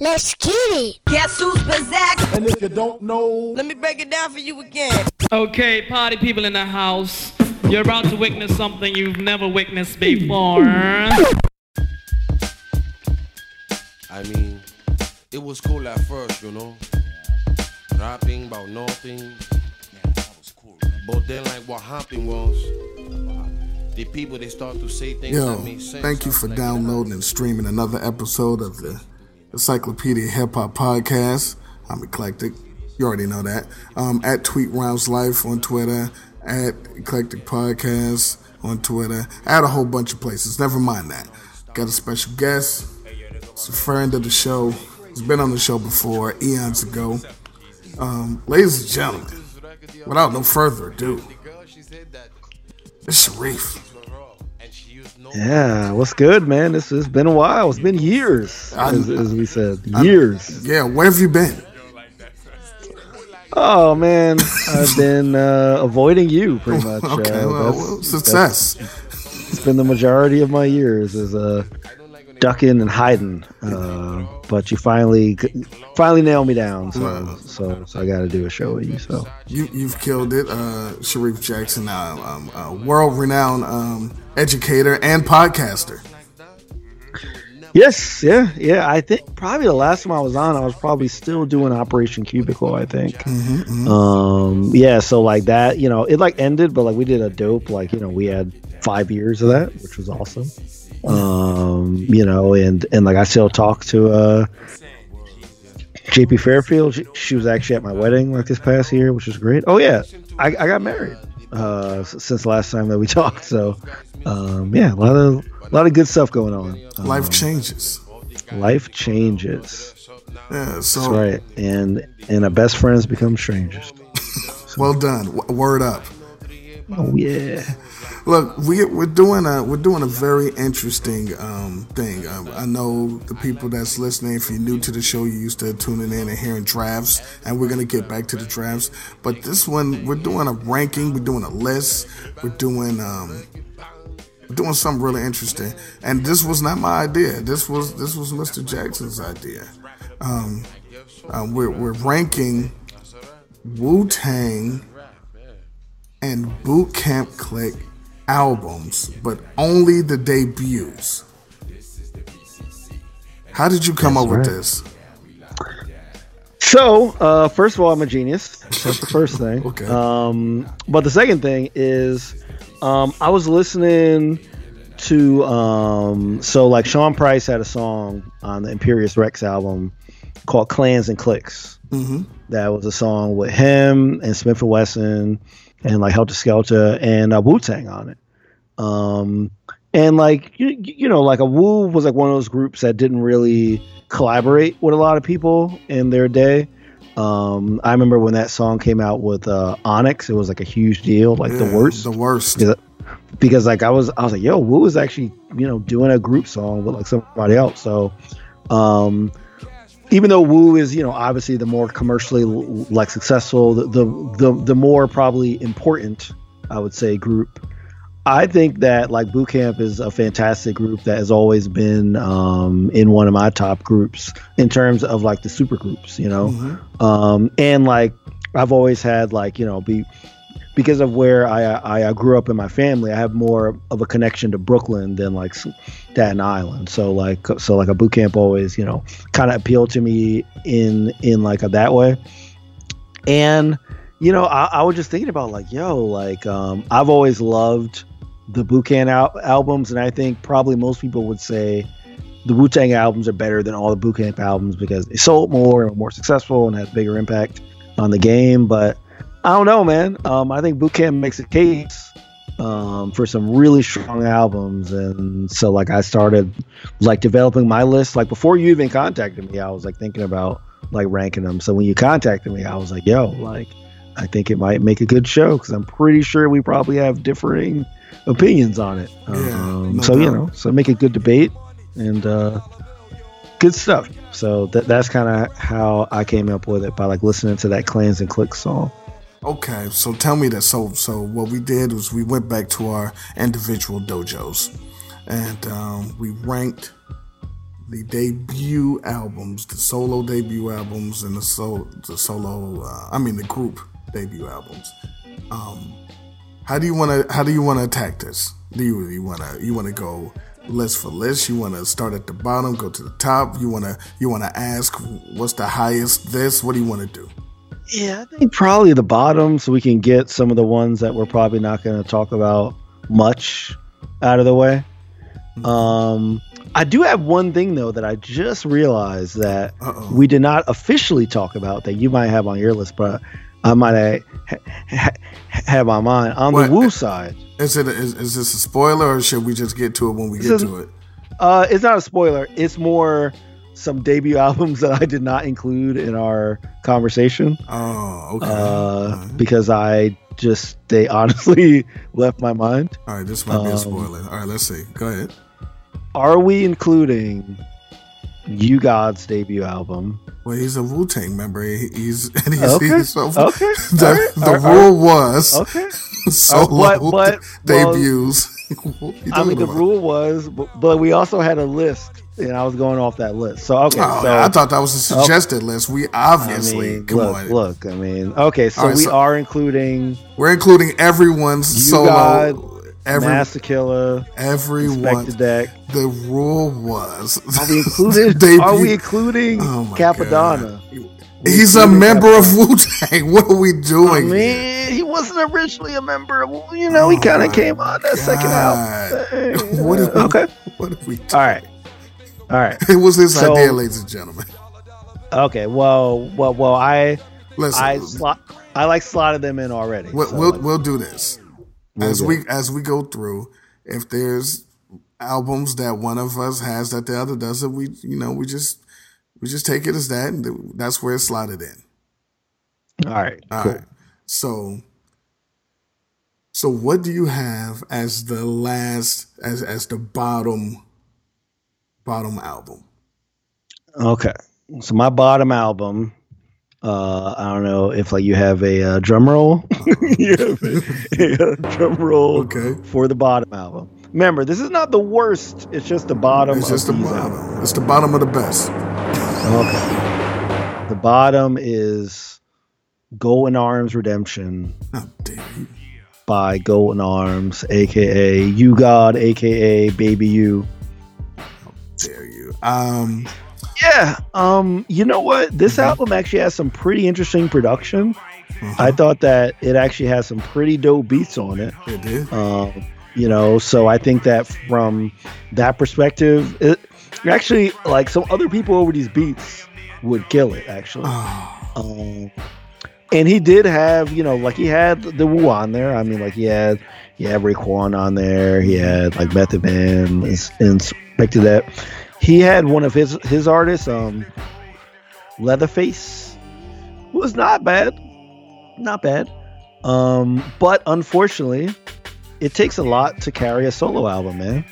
Let's get it. Guess who's possessed? And if you don't know, Let me break it down for you again. Okay, party people in the house. You're about to witness something you've never witnessed before. I mean, it was cool at first, you know. Rapping about nothing. But then, like, what happened was, the people they start to say things yo, that make sense. thank you for like, downloading and streaming another episode of the Encyclopedia Hip Hop Podcast. I'm eclectic. You already know that. Um, at Tweet Rhymes Life on Twitter, at Eclectic Podcast on Twitter, at a whole bunch of places. Never mind that. Got a special guest. It's a friend of the show. He's been on the show before, eons ago. Um, ladies and gentlemen, without no further ado, it's Shareef. Yeah, what's good, man? This has been a while. It's been years, as, as we said, years. Yeah, where have you been? Oh man, I've been uh, avoiding you pretty much. Okay, uh, well, success. It's been the majority of my years is uh, ducking and hiding. Uh, but you finally finally nailed me down. So so, so I got to do a show with you. So You, you've killed it. Uh, Shareef Jackson, uh, um, a world renowned um, educator and podcaster. yes, yeah, yeah. I think probably the last time I was on, I was probably still doing Operation Cubicle. I think. Um, yeah. So like that, you know, it like ended, but like we did a dope. Like you know, we had five years of that, which was awesome. Um, you know, and and like I still talk to uh JP Fairfield. She, she was actually at my wedding like this past year, which was great. Oh yeah, I, I got married uh since last time that we talked. So um yeah, a lot of a lot of good stuff going on. Um, Life changes. life changes. Yeah, so That's right. And and our best friends become strangers. well done. W- word up. Oh yeah. Look, we we're doing a we're doing a very interesting um, thing. Um, I know the people that's listening. If you're new to the show, you used to tuning in and hearing drafts, and we're gonna get back to the drafts. But this one, we're doing a ranking. We're doing a list. We're doing um, we're doing something really interesting. And this was not my idea. This was this was Mr. Jackson's idea. Um, uh, we're we're ranking Wu Tang and Boot Camp Clik albums, but only the debuts. How did you come up with this? So, uh, first of all, I'm a genius. That's the first thing. Okay. Um, but the second thing is, um, I was listening to, um, so like Sean Price had a song on the Imperius Rex album called Clans and Clicks. Mm-hmm. That was a song with him and Smif-N-Wessun and like Heltah Skeltah and uh, Wu Tang on it. Um, and like you, you know, like a Wu was like one of those groups that didn't really collaborate with a lot of people in their day. Um, I remember when that song came out with uh, Onyx, it was like a huge deal, like the worst The worst. because, because like I was I was like, yo, Wu is actually you know doing a group song with like somebody else. So, um, even though Wu is you know obviously the more commercially like successful, the the the, the more probably important, I would say, group. I think that like Boot Camp is a fantastic group that has always been um, in one of my top groups in terms of like the super groups, you know, um, and like I've always had like you know be because of where I, I grew up in my family, I have more of a connection to Brooklyn than like Staten Island. So like so like a boot camp always you know kind of appealed to me in in like a that way. And you know I, I was just thinking about like yo like um, I've always loved the boot camp al- albums, and I think probably most people would say the Wu Tang albums are better than all the boot camp albums because they sold more and were more successful and had bigger impact on the game. But I don't know, man. Um, I think Boot Camp makes a case um, for some really strong albums, and so like I started like developing my list. Like before you even contacted me, I was like thinking about like ranking them. So when you contacted me, I was like, yo, like I think it might make a good show because I'm pretty sure we probably have differing opinions on it. Yeah, um, no so you know, so make a good debate and uh, good stuff. So that that's kind of how I came up with it by like listening to that Clans and Clicks song. Okay, so tell me that. So, so what we did was we went back to our individual dojos, and um, we ranked the debut albums, the solo debut albums, and the solo, the solo. Uh, I mean, the group debut albums. Um, how do you want to? How do you want to attack this? Do you you want to you want to go list for list? You want to start at the bottom, go to the top? You want to you want to ask what's the highest? This? What do you want to do? Yeah, I think probably the bottom, so we can get some of the ones that we're probably not going to talk about much out of the way. Um, I do have one thing though that I just realized that Uh-oh. we did not officially talk about that you might have on your list, but I might have, ha- have on mine on What? the Wu side. Is it is, is this a spoiler or should we just get to it when we This get is- to it? Uh, it's not a spoiler. It's more some debut albums that I did not include in our conversation. Oh, okay. uh, Alright. because I just they honestly left my mind. All right, this might be a um, spoiler. All right, let's see. Go ahead. Are we including U-God's debut album? Well, he's a Wu Tang member. He's and he's, Okay, he's so, okay, The, alright, the alright, rule was Okay, solo Uh, but- but- debuts. You I mean the about? rule was, but, but we also had a list, and I was going off that list. So okay, Oh, so I thought that was a suggested list. We I obviously mean, come look, on. look. I mean, okay, so Alright, we so- are including We're including everyone's You solo. God, every Masta Killa, everyone. Deck. The rule was. Are we included? Debut- are we including Oh Cappadonna? God. He's a member of Wu Tang. What are we doing? here? mean, he wasn't originally a member. of- You know, he Oh kind of came on that second God. album. What are we- okay. What are we doing? All right. All right. It was his So- idea, ladies and gentlemen. Okay. Well, well, well. I, Listen, I, slot, I like slotted them in already. we'll, so, we'll, like, we'll do this we'll as do we as we go through. If there's albums that one of us has that the other doesn't, we you know we just we just take it as that, and that's where it's slotted in. All right. All cool. right. So, so what do you have as the last as as the bottom bottom album? Okay. So my bottom album. Uh, I don't know if like you have a uh, drum roll. you have a, a drum roll Okay. for the bottom album. Remember, this is not the worst. It's just the bottom. It's of just the bottom. albums. It's the bottom of the best. Okay. The bottom is Golden Arms Redemption dare by Golden Arms, aka U-God, aka Baby U. Dare you? Um, Yeah. Um, you know what? This album actually has some pretty interesting production. I thought that it actually has some pretty dope beats on it. it did. Um, you know, so I think that from that perspective, it actually like some other people over these beats would kill it actually. Oh, Um, and he did have, you know, like he had the Wu on there. I mean, like he had, he had Raekwon on there. He had like Method Man, ins- Inspectah Deck. He had one of his his artists, um, Leatherface, was not bad, not bad. Um, but unfortunately, it takes a lot to carry a solo album, man.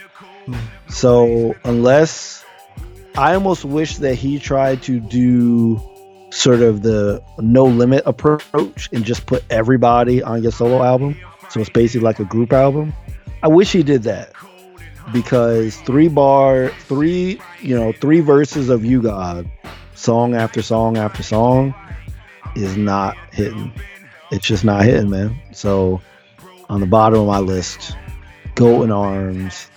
So unless I almost wish that he tried to do sort of the no limit approach and just put everybody on your solo album. So it's basically like a group album. I wish he did that because three bar, three, you know, three verses of U-God, song after song after song is not hitting. It's just not hitting, man. So on the bottom of my list, Golden Arms,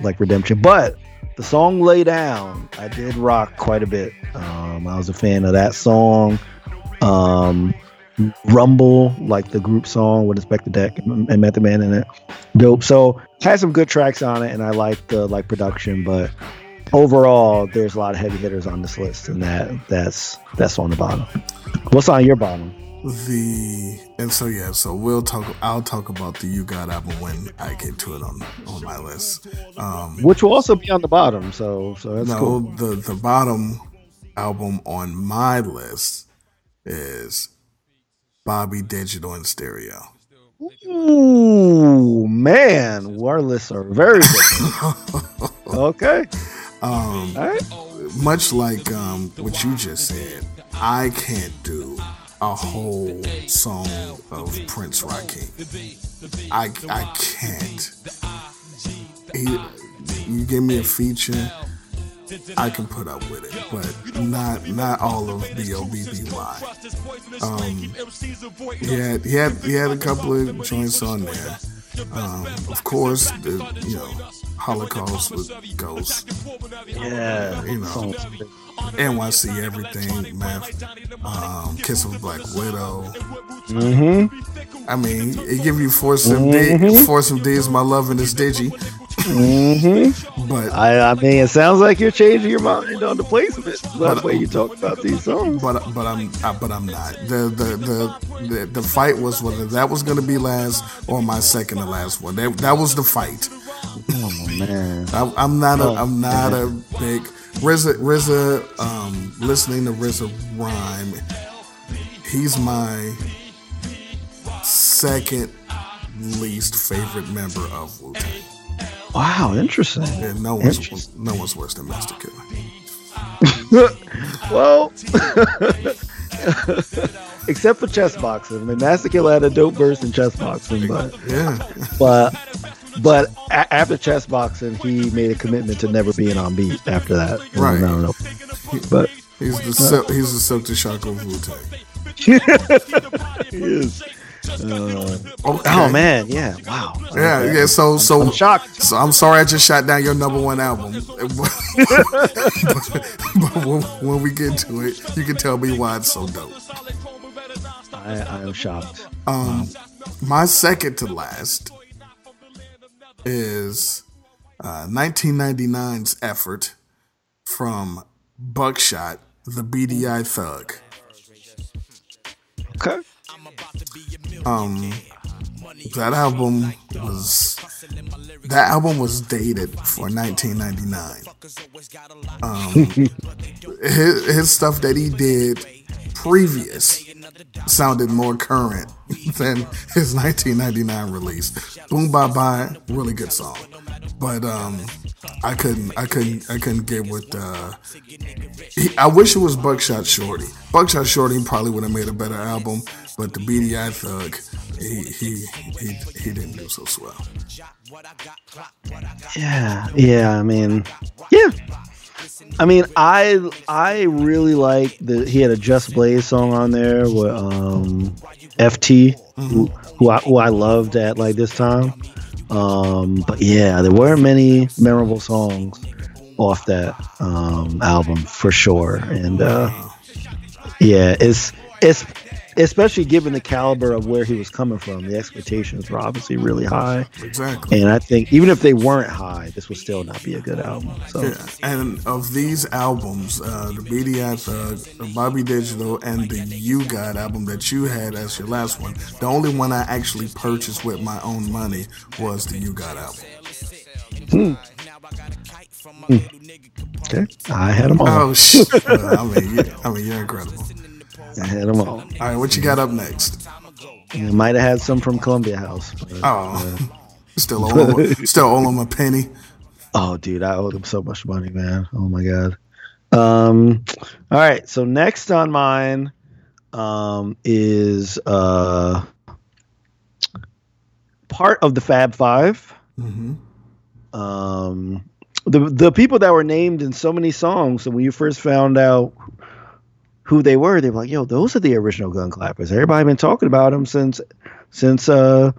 like Redemption. But the song Lay Down, I did rock quite a bit. Um, I was a fan of that song. Um, Rumble, like the group song with Inspectah Deck and, Method Man in it. Dope. So had some good tracks on it, and I like the like production, but overall, there's a lot of heavy hitters on this list, and that that's that's on the bottom. What's on your bottom? the and so yeah, so we'll talk. I'll talk about the U-God album when I get to it on on my list. Um, Which will also be on the bottom. So so that's no, cool. the the bottom album on my list is Bobby Digital in Stereo. Ooh man, wireless are very different. okay. Um, right. much like um, what you just said, I can't do a whole song of Prince Rakeem. I I can't. He, you give me a feature, I can put up with it, but not not all of B.O.B.B.Y. Um, he had he had he had a couple of joints on there. Um, of course, the you know Holocaust with Ghost, Yeah, you know. NYC everything, man. Um, Kiss of a Black Widow. Mm-hmm. I mean, it give you force some D, force some D's. My loving is digi, Mm-hmm. but I, I mean, it sounds like you're changing your mind on the placement. That's the way you talk about these songs. but but I'm uh, but I'm not. The the the the, the fight was whether that was going to be last or my second to last one. That that was the fight. Oh man. I, I'm not a Oh, I'm not a big RZA RZA. Um, listening to RZA rhyme, he's my second least favorite member of Wu Tang. Wow, interesting. No one's Interesting. no one's worse than Masta Killa. well, except for chess boxing. I mean, Masta Killa had a dope burst in chess boxing, but Yeah, but but a- after chess boxing, he made a commitment to never being on beat after that. Right. I don't know, but he's the sil- he's the Silk the Shock of Wu Tang. he is. Uh, Okay. oh man, yeah, wow. Yeah, Okay. yeah. So, so, I'm shocked. so I'm sorry I just shot down your number one album. but, but when, when we get to it, you can tell me why it's so dope. I, I am shocked. Um, my second to last is uh, 1999's effort from Buckshot, the BDI Thug. Okay. Um, that album was that album was dated for 1999. Um, his, his stuff that he did previous sounded more current than his 1999 release. Boom Bye Bye, really good song, but um, I couldn't, I couldn't, I couldn't get with. Uh, he, I wish it was Buckshot Shorty. Buckshot Shorty probably would have made a better album, but the BDI Thug, he he he, he didn't do so swell. Yeah, yeah. I mean, yeah. I mean, I I really like the he had a Just Blaze song on there with um FT, who, who I who I loved at like this time. Um, but yeah, there weren't many memorable songs off that um album for sure, and uh, yeah, it's it's especially given the caliber of where he was coming from, the expectations were obviously really high. Exactly. And I think even if they weren't high, this would still not be a good album. So Yeah, and of these albums, uh, the BDI the Bobby Digital, and the U-God album that you had as your last one, the only one I actually purchased with my own money was the U-God album. Hmm. okay, I had them all. Oh shit! I mean, I mean, you're incredible. I had them all. All right, what you got up next? I might have had some from Columbia House. But, Oh, still owe him, still owe him a penny. oh, dude, I owe them so much money, man. Oh my god. Um, all right. So next on mine, um, is uh part of the Fab 5 Um, the the people that were named in so many songs, and when you first found out who they were, they were like, "Yo, those are the original Gun Clappers." Everybody been talking about them since since uh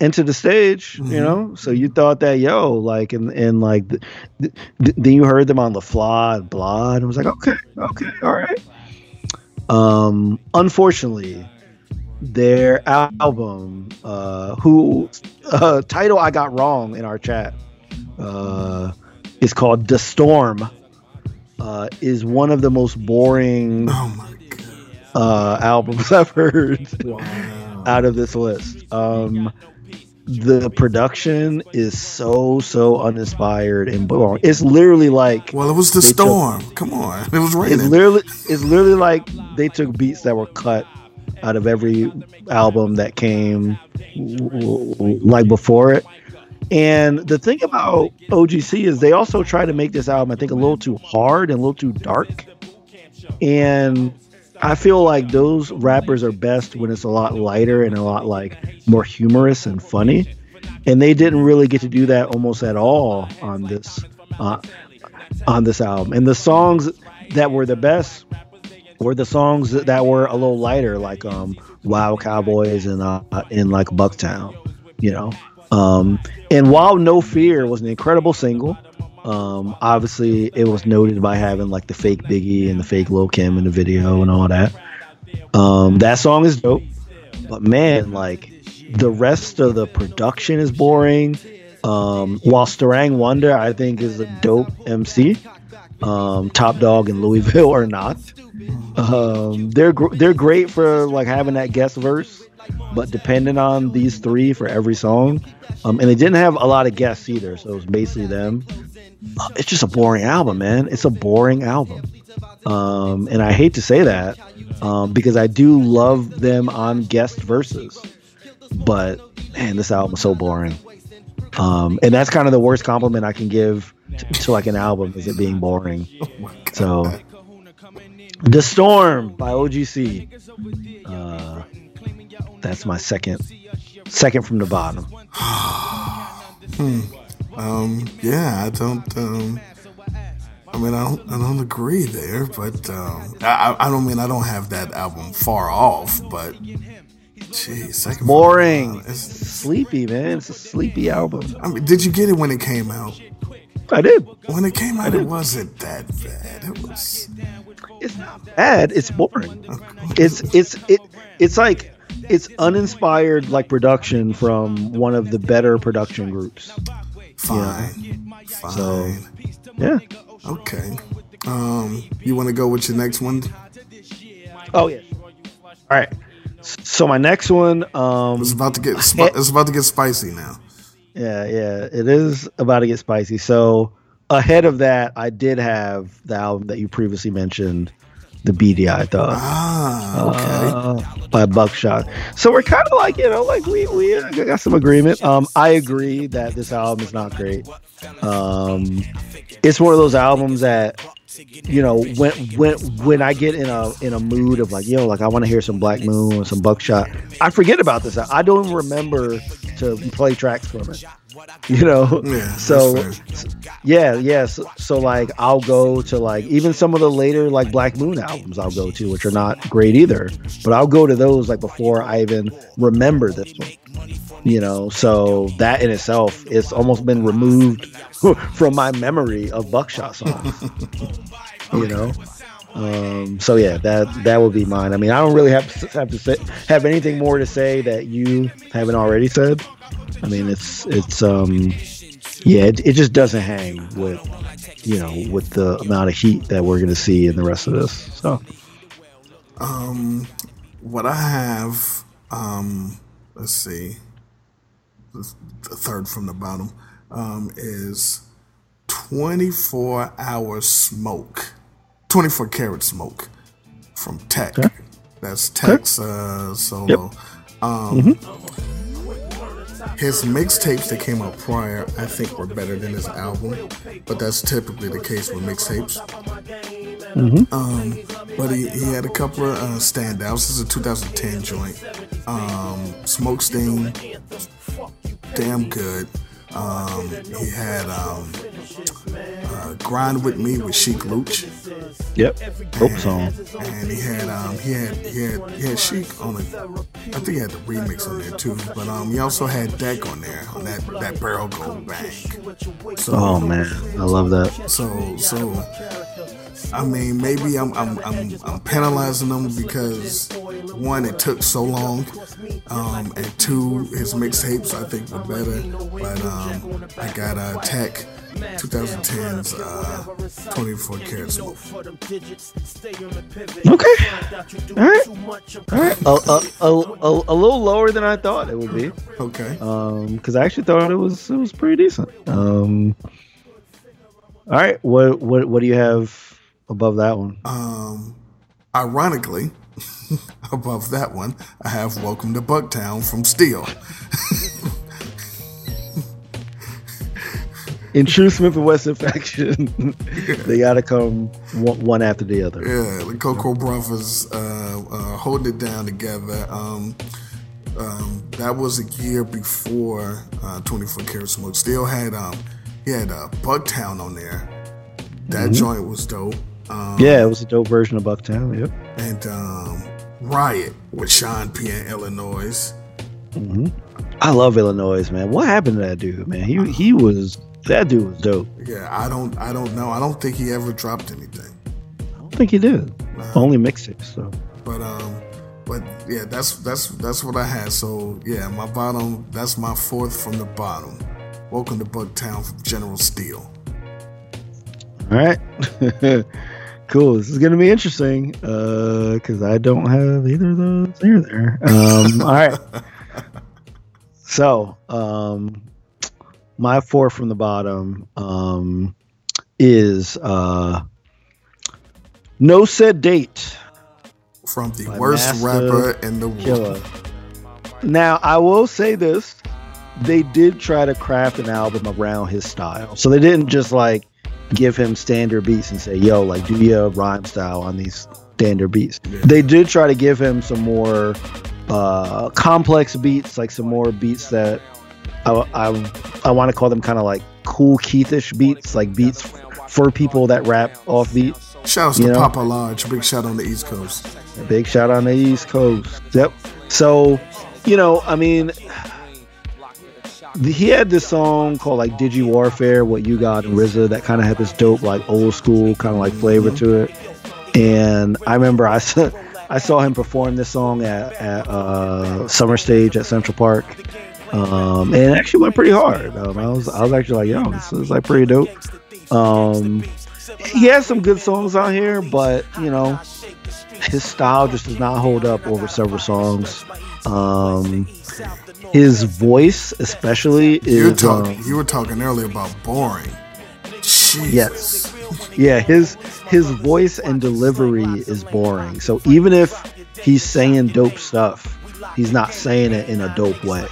into the stage, you know. So you thought that, yo, like, and and like, th- th- then you heard them on the fly and blah, and it was like, okay, okay, all right. Um, unfortunately, their album, uh, who uh, title I got wrong in our chat, uh, is called "The Storm." Uh, is one of the most boring Oh uh, albums I've heard out of this list. Um, the production is so so uninspired and boring. It's literally like Well, it was the They took- storm. Come on, it was it's raining. literally it's literally like they took beats that were cut out of every album that came like before it. And the thing about OGC is they also try to make this album, I think, a little too hard and a little too dark. And I feel like those rappers are best when it's a lot lighter and a lot like more humorous and funny. and they didn't really get to do that almost at all on this uh, on this album. And the songs that were the best were the songs that were a little lighter, like um, "Wild Cowboys" and uh, in like "Bucktown," you know. Um, and while "No Fear" was an incredible single, um, obviously it was noted by having like the fake Biggie and the fake Lil Kim in the video and all that. Um, that song is dope, but man, like the rest of the production is boring. Um, while Starang Wondah, I think, is a dope MC. Um, Top Dog in Louieville or not. Um, they're gr- they're great for like having that guest verse, but depending on these three for every song, um, and they didn't have a lot of guests either, so it was basically them. Uh, it's just a boring album, man. It's a boring album, um, and I hate to say that um, because I do love them on guest verses, but man, this album is so boring. Um, and that's kind of the worst compliment I can give to, to like an album is it being boring. so, The Storm by OGC. Uh, that's my second, second from the bottom. hmm. Um, yeah, I don't. Um, I mean, I don't, I don't agree there, but um, I, I don't mean I don't have that album far off, but Jeez, second boring. It's sleepy, man. It's a sleepy album. I mean, did you get it when it came out? I did. When it came out, it wasn't that bad. It was. It's not bad. It's boring. It's it's it it's like it's uninspired like production from one of the better production groups. Fine. Yeah. Fine. So, yeah. Okay. Um, you want to go with your next one? Oh yeah. All right. So my next one, um, it's about to get sp- it's about to get spicy now. Yeah, yeah, it is about to get spicy. So ahead of that, I did have the album that you previously mentioned, the BDI Thug. Ah, okay. Uh, by Buckshot. So we're kind of like you know, like we we got some agreement. Um, I agree that this album is not great. Um, it's one of those albums that you know when when when I get in a in a mood of like yo like I want to hear some Black Moon or some Buckshot, I forget about this. I don't remember to play tracks from it. You know, yeah, so yeah, yeah. So, so like I'll go to like even some of the later like Black Moon albums I'll go to, which are not great either. But I'll go to those like before I even remember this one you know? So that in itself it's almost been removed from my memory of buckshot songs you know um, so yeah that that would be mine. I mean i don't really have to have to say, have anything more to say that you haven't already said. I mean it's it's um yeah it, it just doesn't hang with you know with the amount of heat that we're gonna see in the rest of this so. Um what i have um let's see. The third from the bottom, um, is 24 hour smoke, 24 karat smoke from Tek. Okay. That's Tek's uh, solo. Yep. Um, mm-hmm. His mixtapes that came out prior, I think, were better than his album, but that's typically the case with mixtapes. Mm-hmm. Um, but he, he had a couple of uh, standouts. This is a 2010 joint. Um, Smoke Stain, damn good. Um, he had um, uh, "Grind with Me" with Sheek Louch. Yep, hope song. And he had um, he had he had he had Sheek on it. I think he had the remix on there too. But um, he also had Deck on there on that that barrel gold bank. So, oh man, I love that. So so I mean, maybe I'm I'm I'm, I'm penalizing him because one, it took so long, um, and two, his mixtapes I think were better. But um, I got uh, Tek 2010's uh, 24 karat smoke. Okay. All right. All right. A, a, a, a, little lower than I thought it would be. Okay. Um, because I actually thought it was it was pretty decent. Um. All right. What what what do you have above that one? Um, ironically, above that one, I have "Welcome to Bucktown" from Steele. In true Smith and Wesson fashion, they got to come one, after the other. Yeah, the Cocoa Brovaz uh, uh, holding it down together. Um, Um, that was a year before uh, 24 Karat Smoke. Still had um, he had uh, Bucktown on there. That joint was dope. Um, Yeah, it was a dope version of Bucktown. Yep. and um, Riot with Sean P. and Illinois. I love Illinois, man. What happened to that dude, man? He he was that dude was dope. Yeah, I don't, I don't know. I don't think he ever dropped anything. I don't think he did. Only mixtapes. So But um, but yeah, that's that's that's what I had. So yeah, my bottom. That's my fourth from the bottom. Welcome to Bucktown from General Steele. all right, cool. This is gonna be interesting because I don't have either of those here there. Um, all right. So um, my four from the bottom um, is uh, no said date. From the worst Master rapper in the Killer. world. Now, I will say this. They did try to craft an album around his style. So they didn't just like give him standard beats and say, yo, like do your rhyme style on these standard beats. They did try to give him some more uh, complex beats, like some more beats that I, I, I want to call them kind of like Kool Keithish beats, like beats for people that rap off beat. Shouts to know? Papa Large. Big shout on the East Coast. A big shout out on the East Coast. Yep. So, you know, I mean, he had this song called like Digi Warfare, What You Got and RZA that kind of had this dope, like old school kind of like flavor to it. And I remember I saw, I saw him perform this song at, at uh, Summer Stage at Central Park. Um, and it actually went pretty hard. Um, I was I was actually like, yo, this is like pretty dope. Um, he has some good songs out here, but you know, his style just does not hold up over several songs. Um, his voice, especially, is You were is talking. um, you were talking earlier about boring. Jesus. Yes. yeah, his his voice and delivery is boring. So even if he's saying dope stuff, he's not saying it in a dope way.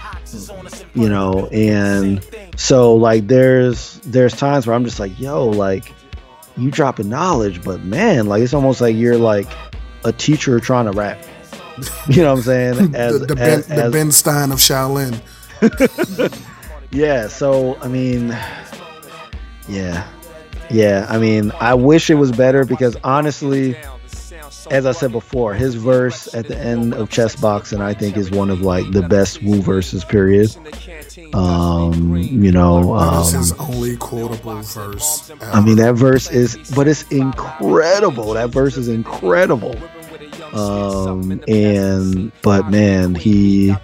You know, and so like there's there's times where I'm just like, yo, like you dropping knowledge, but man, like it's almost like you're like a teacher trying to rap. You know what I'm saying? As, the, the, as- ben, the Ben Stein of Shaolin. yeah, so I mean, yeah, yeah. I mean, I wish it was better because honestly, as I said before, his verse at the end of Chess Boxing, I think, is one of like the best Wu verses. Period. Um, you know, um, his only quotable verse. Ever. I mean, that verse is, but it's incredible. That verse is incredible. Um, and but man, he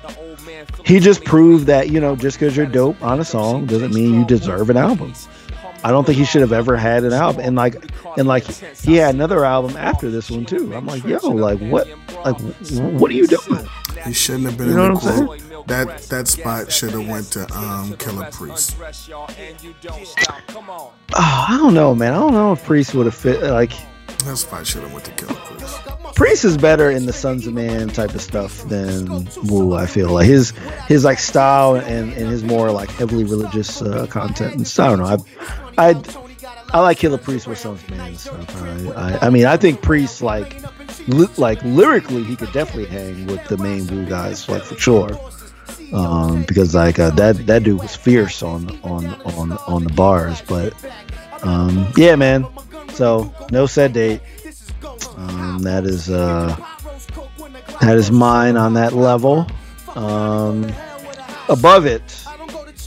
he just proved that you know just because you're dope on a song doesn't mean you deserve an album. I don't think he should have ever had an album. And like, and like, he had another album after this one too. I'm like, yo, like what, like, what are you doing? he shouldn't have been You know in what the I'm quote. That that spot should have went to um, Killah Priest. Oh, I don't know, man. I don't know if Priest would have fit. Like, That spot should have went to Killah Priest. Priest is better in the Sunz of Man type of stuff than Wu. I feel like his his like style and, and his more like heavily religious uh, content. And so, I don't know. I I I like Killah Priest with Sunz of Man stuff. I, I I mean I think Priest like li- like lyrically he could definitely hang with the main Wu guys like for sure. Um, because like uh, that that dude was fierce on on on on the bars, but um, yeah, man. So no set date. Um, that is uh, that is mine on that level. Um, above it,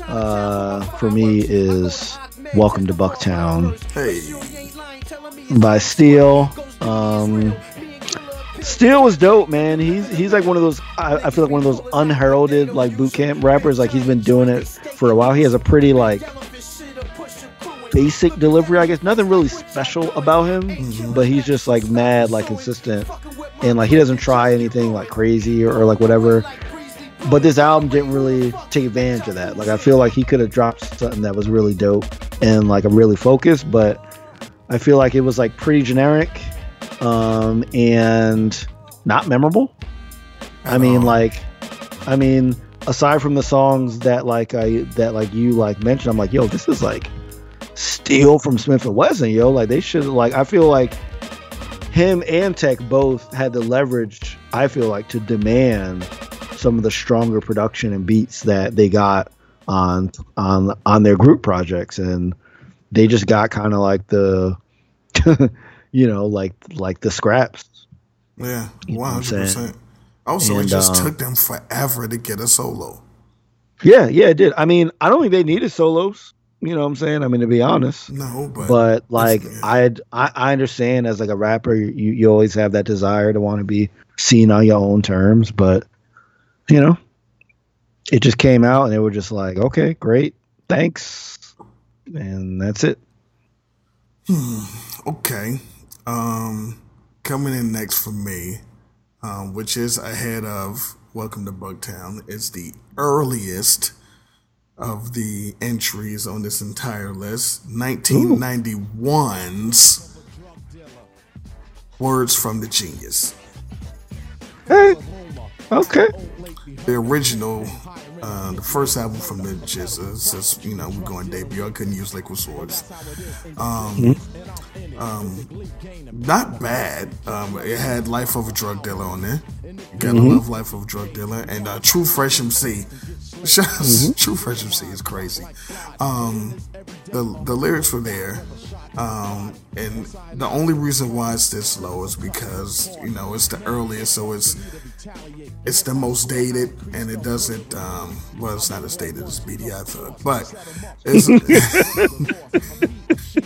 uh, for me is "Welcome to Bucktown" Hey, by Steele. Um, Steele was dope, man. He's he's like one of those. I, I feel like one of those unheralded like boot camp rappers. Like he's been doing it for a while. He has a pretty like basic delivery, I guess. Nothing really special about him, but he's just like mad, like consistent, and like he doesn't try anything like crazy or, or like whatever. But this album didn't really take advantage of that. Like I feel like he could have dropped something that was really dope and like a really focused, but I feel like it was like pretty generic um, and not memorable. I mean, like, I mean, aside from the songs that like I that like you like mentioned, I'm like, yo, this is like Steele from Smif-N-Wessun, yo. Like they should like. I feel like him and Tek both had the leverage. I feel like to demand some of the stronger production and beats that they got on on on their group projects, and they just got kind of like the, you know, like like the scraps. Yeah, one hundred percent. Also, And, it just uh, took them forever to get a solo. Yeah, yeah, it did. I mean, I don't think they needed solos. You know what I'm saying? I mean, to be honest. No, but, But like. I, I I understand as like a rapper, you you always have that desire to want to be seen on your own terms. But you know, it just came out, and they were just like, okay, great, thanks, and that's it. okay. Um, coming in next for me, um, which is ahead of Welcome to Bucktown, is the earliest of the entries on this entire list. 1991's Words from the Genius. Hey, okay, the original, uh, the first album from the GZA, since you know we're going debut, I couldn't use Liquid Swords. Um, um, not bad. Um, it had Life of a Drug Dealer on there. You gotta love Life of a Drug Dealer and uh, True Fresh MC. True Fresh MC is crazy. Um, the the lyrics were there. Um, and the only reason why it's this low is because you know it's the earliest, so it's it's the most dated, and it doesn't. Um, well, it's not as dated as BDI Thug, but it's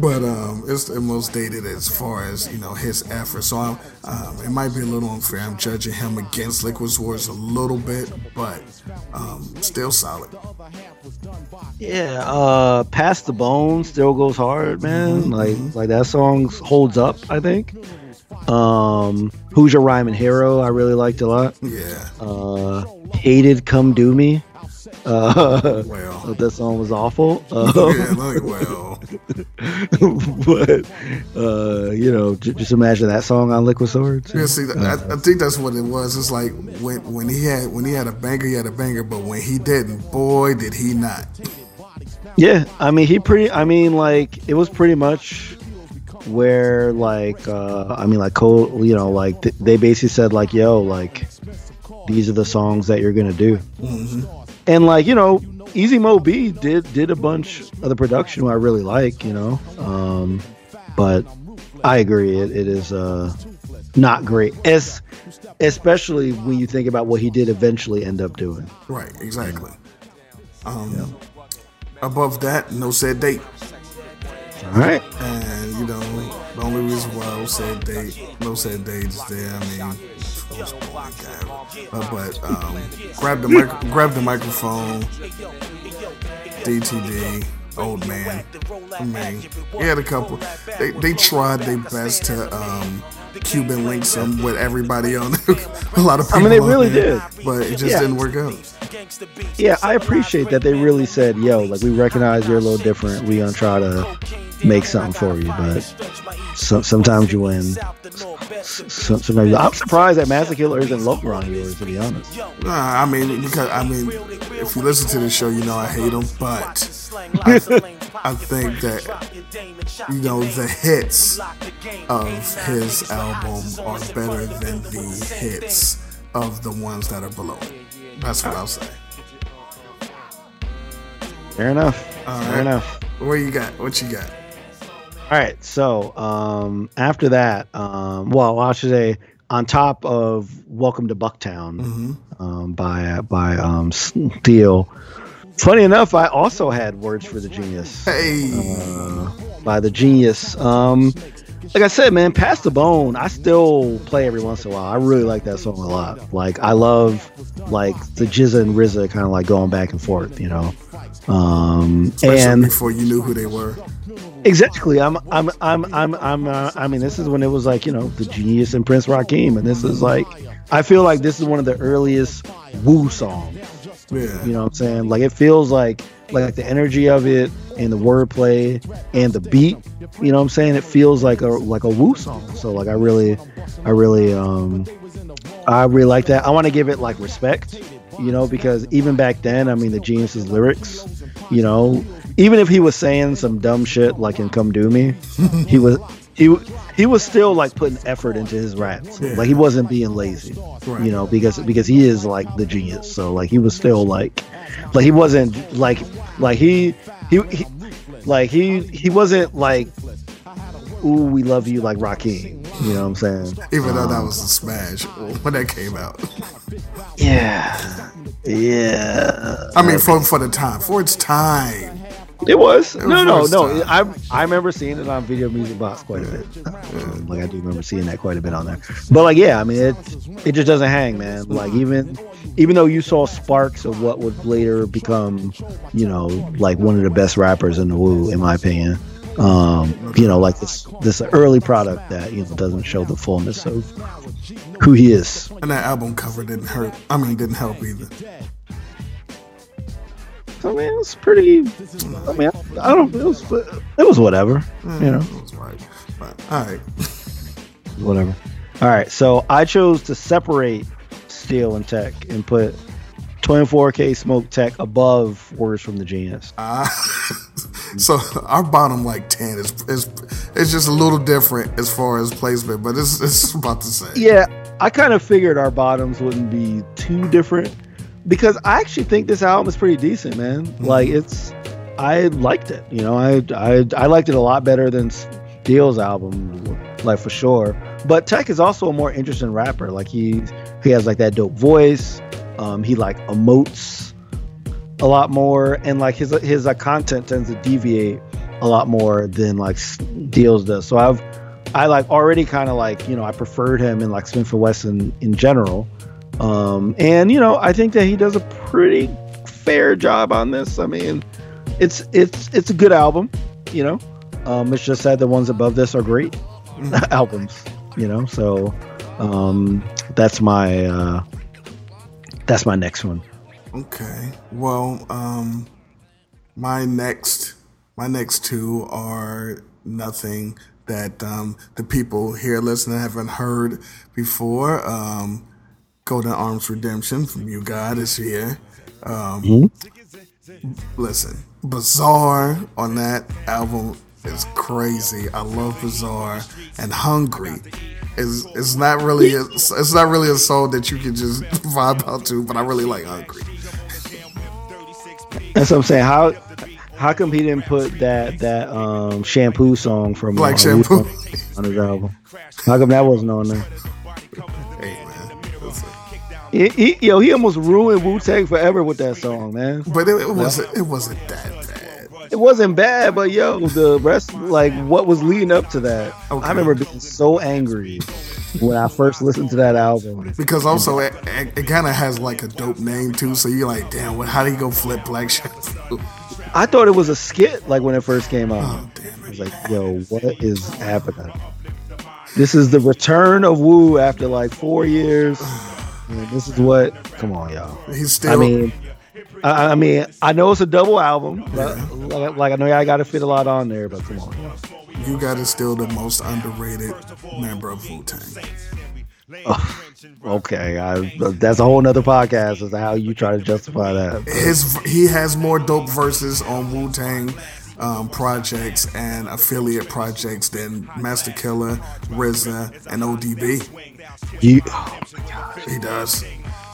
but um, it's the most dated as far as you know his effort. So I'm, um, it might be a little unfair. I'm judging him against Liquid Swords a little bit, but um, still solid. yeah. Uh, Pass the Bone still goes hard, man. Like like that song holds up. I think. Um, Who's Your Rhyming Hero? I really liked a lot. Yeah. Uh, hated Come Do Me. Uh, Well. that song was awful. Uh, Yeah. Like well. but uh, you know, j- just imagine that song on Liquid Swords. Yeah, see, I, I think that's what it was. It's like when when he had when he had a banger, he had a banger, but when he didn't, boy, did he not. Yeah, I mean, he pretty. I mean, like it was pretty much where, like, uh I mean, like Cole, you know, like th- they basically said, like, yo, like these are the songs that you're gonna do, and like you know, Easy Mo Bee did did a bunch of the production I really like, you know, um, but I agree, it, it is uh not great, as especially when you think about what he did eventually end up doing. Right, exactly. Um, Above that, no said date. All right. And you know, the only reason why I said date, no said date is there. I mean. Uh, but um, grab the mic- grab the microphone. DTD, old man. I mean, he had a couple. They, they tried their best to um, Cuban link some with everybody on a lot of people. I mean, they really there, did. but it just Yeah. didn't work out. Yeah, I appreciate that they really said, "Yo, like we recognize you're a little different. We gonna try to make something for you." But so, sometimes you win. S- sometimes I'm surprised that Masta Killa isn't lower on yours, to be honest. Nah, I mean, because I mean, if you listen to the show, you know I hate him, but I, I think that you know the hits of his album are better than the hits of the ones that are below it. That's what I'll say. Fair enough. All Fair right. enough. What you got? What you got? All right. So um, after that, um, well, I should say on top of "Welcome to Bucktown" um, by by um, Steele. Funny enough, I also had words for the genius. Hey, uh, by the genius. Um, like I said, man, Pass the Bone, I still play every once in a while. I really like that song a lot. Like I love like the GZA and RZA kind of like going back and forth, you know. Um, especially and before you knew who they were. Exactly, I'm I'm I'm I'm I'm uh, I mean, this is when it was like you know the Genius and Prince Rakeem, and this is like I feel like this is one of the earliest Wu songs. Yeah, You know what I'm saying? Like it feels like like the energy of it and the wordplay and the beat. You know what I'm saying? It feels like a like a Wu song. So like I really, I really, um, I really like that. I want to give it like respect. You know, because even back then, I mean, the genius's lyrics. You know, even if he was saying some dumb shit like in "Come Do Me," he was he he was still like putting effort into his raps. Yeah. Like he wasn't being lazy, Right. you know, because because he is like the genius. So like he was still like like he wasn't like like he he, he like he he wasn't like ooh we love you like Rakeem. You know what I'm saying? Even though that um, was a smash when that came out. Yeah. Yeah. I mean, for for the time, for its time. It was. It no, no, was no. first I I remember seeing it on Video Music Box quite a bit. Um, like I do remember seeing that quite a bit on there. But like, yeah, I mean, it it just doesn't hang, man. Like even even though you saw sparks of what would later become, you know, like one of the best rappers in the Wu, in my opinion. Um, you know, like this this early product that you know doesn't show the fullness of who he is. And that album cover didn't hurt. I mean, didn't help either. I mean, it was pretty. I mean, I don't. It was it was whatever. You know. It was right. But, all right. whatever. All right, so I chose to separate Steele and Tek and put 24K Smoke Tek above Words from the Genius. Uh, so our bottom like ten is is it's just a little different as far as placement, but it's it's about the same. Yeah, I kind of figured our bottoms wouldn't be too different because I actually think this album is pretty decent, man. Like it's, I liked it. You know, I I I liked it a lot better than Steele's album, like for sure. But Tek is also a more interesting rapper. Like he he has like that dope voice. Um, he like emotes a lot more, and like his his uh, content tends to deviate a lot more than like Steele's does. So I've I like already kind of like you know I preferred him in like Smif-N-Wessun in general, um, and you know I think that he does a pretty fair job on this. I mean, it's it's it's a good album, you know. Um, it's just that the ones above this are great albums, you know. So um, that's my uh, that's my next one. Okay. Well, um, my next my next two are nothing that um, the people here listening haven't heard before. Um, Golden Arms Redemption from U-God is here. Um, Listen, Bizarre on that album is crazy. I love Bizarre and Hungry. Is it's not really a, it's not really a song that you can just vibe out to, but I really like Hungry. That's what I'm saying. How how come he didn't put that that um shampoo song from Black uh, Shampoo. On his album? How come that wasn't on there? Hey man. He, he, yo, he almost ruined Wu Tang forever with that song, man. but it, it wasn't it wasn't that bad. It wasn't bad, but yo, the rest, like what was leading up to that, Okay. I remember being so angry when I first listened to that album. Because also it, it, kind of has like a dope name too, so you're like, damn, what? How do you go flip Black Shampoo? I thought it was a skit, like when it first came out. Oh damn I it! was like, yo, what is happening? This is the return of Wu after like four years. And this is what. Come on, y'all. He's still. I mean, I, I mean, I know it's a double album, but like, like I know I got to fit a lot on there. But come on, y'all. U-God is still the most underrated member of Wu Tang. Okay, I, that's a whole nother podcast as to how you try to justify that. His he has more dope verses on Wu Tang um, projects and affiliate projects than Masta Killa, RZA, and ODB. You, He does.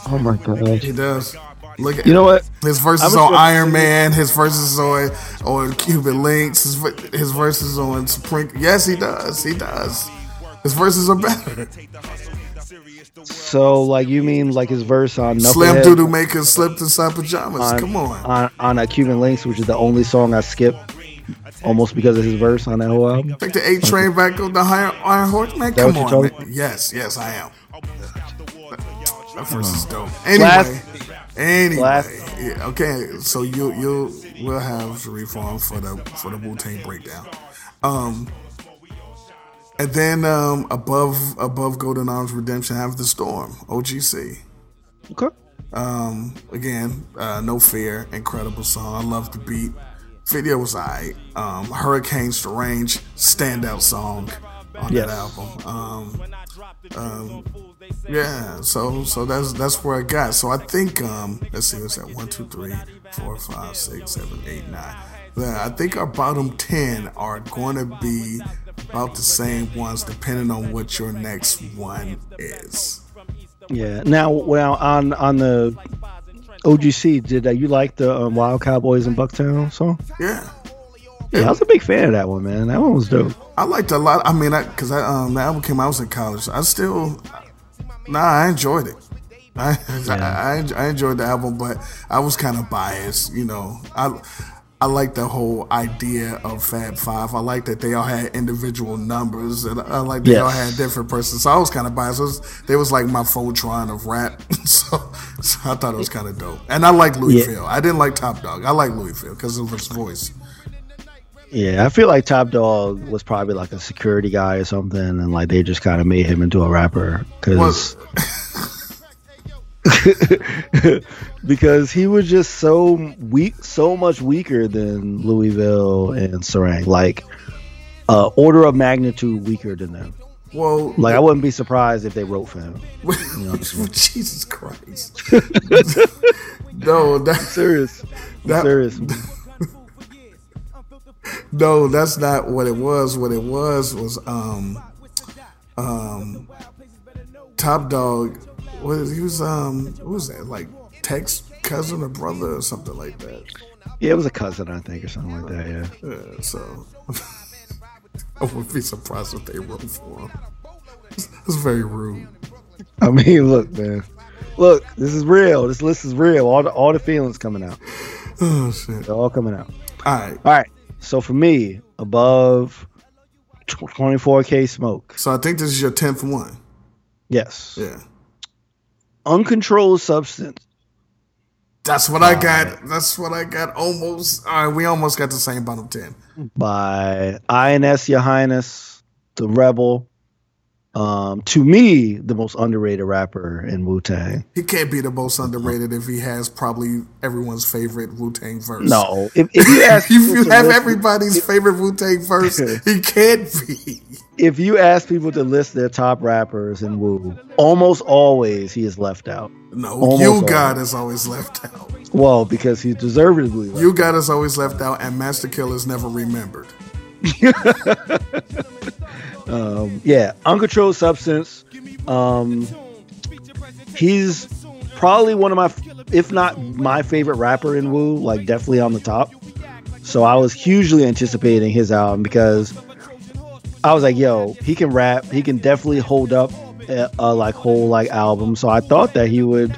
oh my god. He does. Look at You know what? His verses on Iron Man, his verses on on Cuban Links, his, his verses on Spring. Yes, he does. He does. His verses are better. So, like, you mean like his verse on Slim Doodoo Maker slipped inside pajamas. on, Come on. on on a Cuban Links, which is the only song I skipped almost because of his verse on that whole album. Take the eight train back on the Iron, Iron Horse, man. that Come on, man. Yes, yes, I am. That verse is dope. Anyway, anyway, yeah, okay. So you you we'll have Shareef on for the for the Wu Tang breakdown. Um, and then um above above Golden Arms Redemption, have the Storm OGC. Okay. Um, again, uh, no fear, incredible song. I love the beat. Video was. Um, Hurricanes to Range, standout song on Yes. that album. Um, um, yeah, so so that's that's where I got. So I think um, let's see, what's that? One, two, three, four, five, six, seven, eight, nine. Yeah, I think our bottom ten are going to be about the same ones, depending on what your next one is. Yeah. Now, well, on on the OGC, did uh, you like the um, Wild Cowboys and Bucktown song? Yeah, Yeah, I was a big fan of that one, man. That one was dope. I liked a lot. I mean, I because I, um, the album came out I was in college. I still, nah, I enjoyed it. I, I, I I enjoyed the album, but I was kind of biased. You know, I I like the whole idea of Fab Five. I like that they all had individual numbers, and I like they all had different persons. So I was kind of biased. It was, they was like my Voltron of rap. so, so I thought it was kind of dope. And I like Louieville. I didn't like Top Dog. I like Louieville because of his voice. Yeah, I feel like Top Dog was probably like a security guy or something, and like they just kind of made him into a rapper because because he was just so weak, so much weaker than Louieville and Starang, like uh, order of magnitude weaker than them. Well, Like I wouldn't be surprised if they wrote for him. Jesus Christ. no, that's Serious, That- serious. no, that's not what it was. What it was was um um Top Dog was he was um what was that like Tek's cousin or brother or something like that. Yeah, it was a cousin, I think, or something like that. Yeah. Yeah, so I wouldn't be surprised if they wrote for him. It's, very rude. I mean, look, man. Look, this is real. This list is real. All the all the feelings coming out. Oh shit. They're all coming out. All right. All right. So for me, above 24k smoke. So I think this is your tenth one. Yes. Yeah. Uncontrolled substance. That's what I got. That's what I got. Almost. All right, we almost got the same bottom ten. by INS Your Highness, the Rebel. Um, to me, the most underrated rapper in Wu Tang. He can't be the most underrated if he has probably everyone's favorite Wu Tang verse. No, if, if you ask, if you have listen- everybody's favorite Wu Tang verse, he can't be. if you ask people to list their top rappers in Wu, almost always he is left out. No, Almost you. God is always left out. Well, because he's deservedly. U-God is always left out, and Master Kill is never remembered. Um, yeah, uncontrolled substance. Um, he's probably one of my, if not my favorite rapper in Wu. Like definitely on the top. So I was hugely anticipating his album because I was like, yo, he can rap. He can definitely hold up a, a like whole like album. So I thought that he would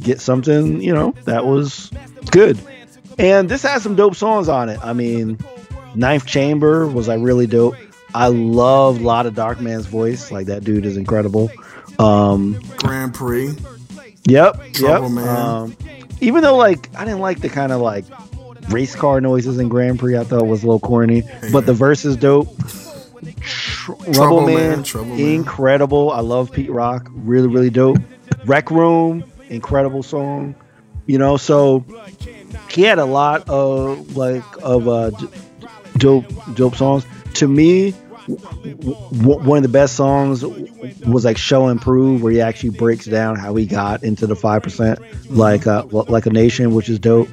get something, you know, that was good. And this has some dope songs on it. I mean, Ninth Chamber was like really dope. I love a Lot of Dark Man's voice. Like that dude is incredible. Um, Grand Prix. yep, Trouble yep. Man. Um, even though like I didn't like the kind of like race car noises in Grand Prix, I thought was a little corny. But the verse is dope. Tr- Trouble Man, Man, Trouble Man. incredible. I love Pete Rock, really, really dope. Rec Room, incredible song. You know, so he had a lot of like of uh, d- dope, dope songs. To me, w- w- one of the best songs was like "Show and Prove," where he actually breaks down how he got into the five percent, like uh, like a nation, which is dope.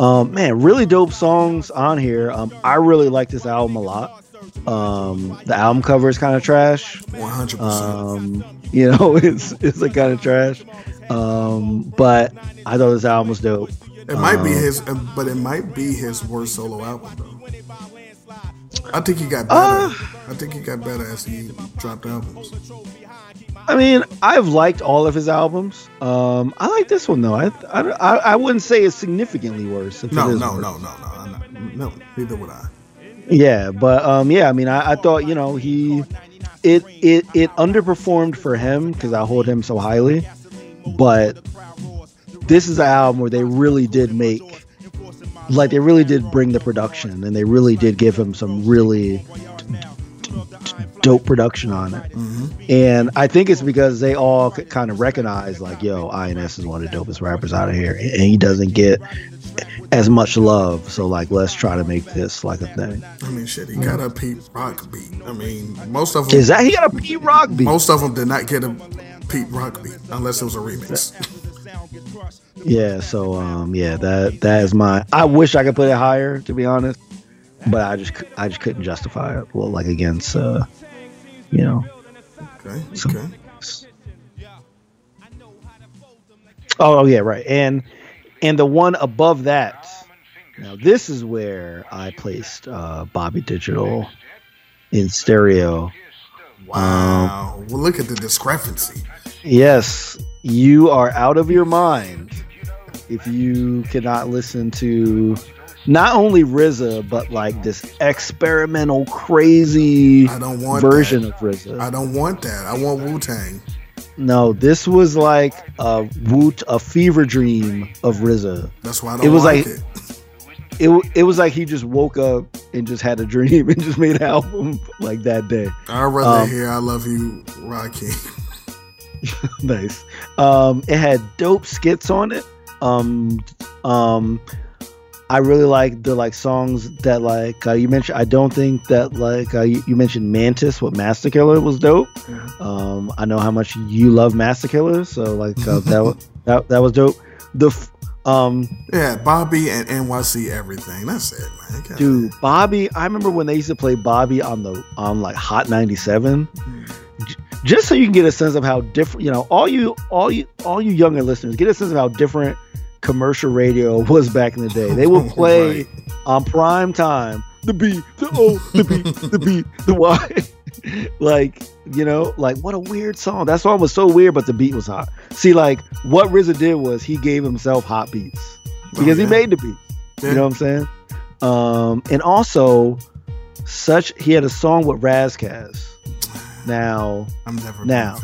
Um, man, really dope songs on here. Um, I really like this album a lot. Um, the album cover is kind of trash. 100%. Um, you know, it's it's like kind of trash. Um, but I thought this album was dope. it might be um, his, but it might be his worst solo album, though. I think he got better. Uh, I think he got better as he dropped albums. I mean, I've liked all of his albums. Um, I like this one though. I I, I, wouldn't say it's significantly worse. No, no, worse. no, no, no, I'm no. Neither would I. Yeah, but um, yeah. I mean, I, I thought you know he it it it underperformed for him because I hold him so highly, but this is an album where they really did make like they really did bring the production and they really did give him some really d- d- d- dope production on it. Mm-hmm. And I think it's because they all kind of recognize like, yo, INS is one of the dopest rappers out of here, and he doesn't get as much love. So like, let's try to make this like a thing. I mean, shit, he got a Pete Rock beat. I mean, most of them, Is that he got a Pete Rock beat? most of them did not get a Pete Rock beat unless it was a remix. Yeah, so um, yeah, that that is my. I wish I could put it higher, to be honest. but I just I just couldn't justify it. Well, like against uh, you know. Okay. some- Okay. Oh, oh yeah, right. And and the one above that. Now this is where I placed uh, Bobby Digital in stereo. Wow. well, look at the discrepancy. Yes, you are out of your mind if you cannot listen to not only RZA but like this experimental, crazy I don't want version that. of RZA. I don't want that. I want Wu Tang. no, this was like a woot, a fever dream of RZA. That's why I don't It was like, like- it. It it was like he just woke up and just had a dream and just made an album like that day. I'd rather um, hear "I Love You" Rocky. nice. Um, it had dope skits on it. Um, um, I really like the like songs that like uh, you mentioned. I don't think that like uh, you, you mentioned Mantis with Masta Killa was dope. Um, I know how much you love Masta Killa, so like uh, that was that, that was dope. The f- um yeah, Bobby and NYC everything. That's it, man. Dude Bobby, I remember when they used to play Bobby on the on like Hot 97. J- Just so you can get a sense of how different, you know, all you all you all you younger listeners get a sense of how different commercial radio was back in the day. They would play Right. on prime time the B, the O, the B, the B, the Y. like, you know, like what a weird song. That song was so weird, but the beat was hot. See, like what RZA did was he gave himself hot beats because Oh, he made the beat. Yeah. You know what I'm saying? Um, and also, such he had a song with Ras Kass. Now, I'm never Now.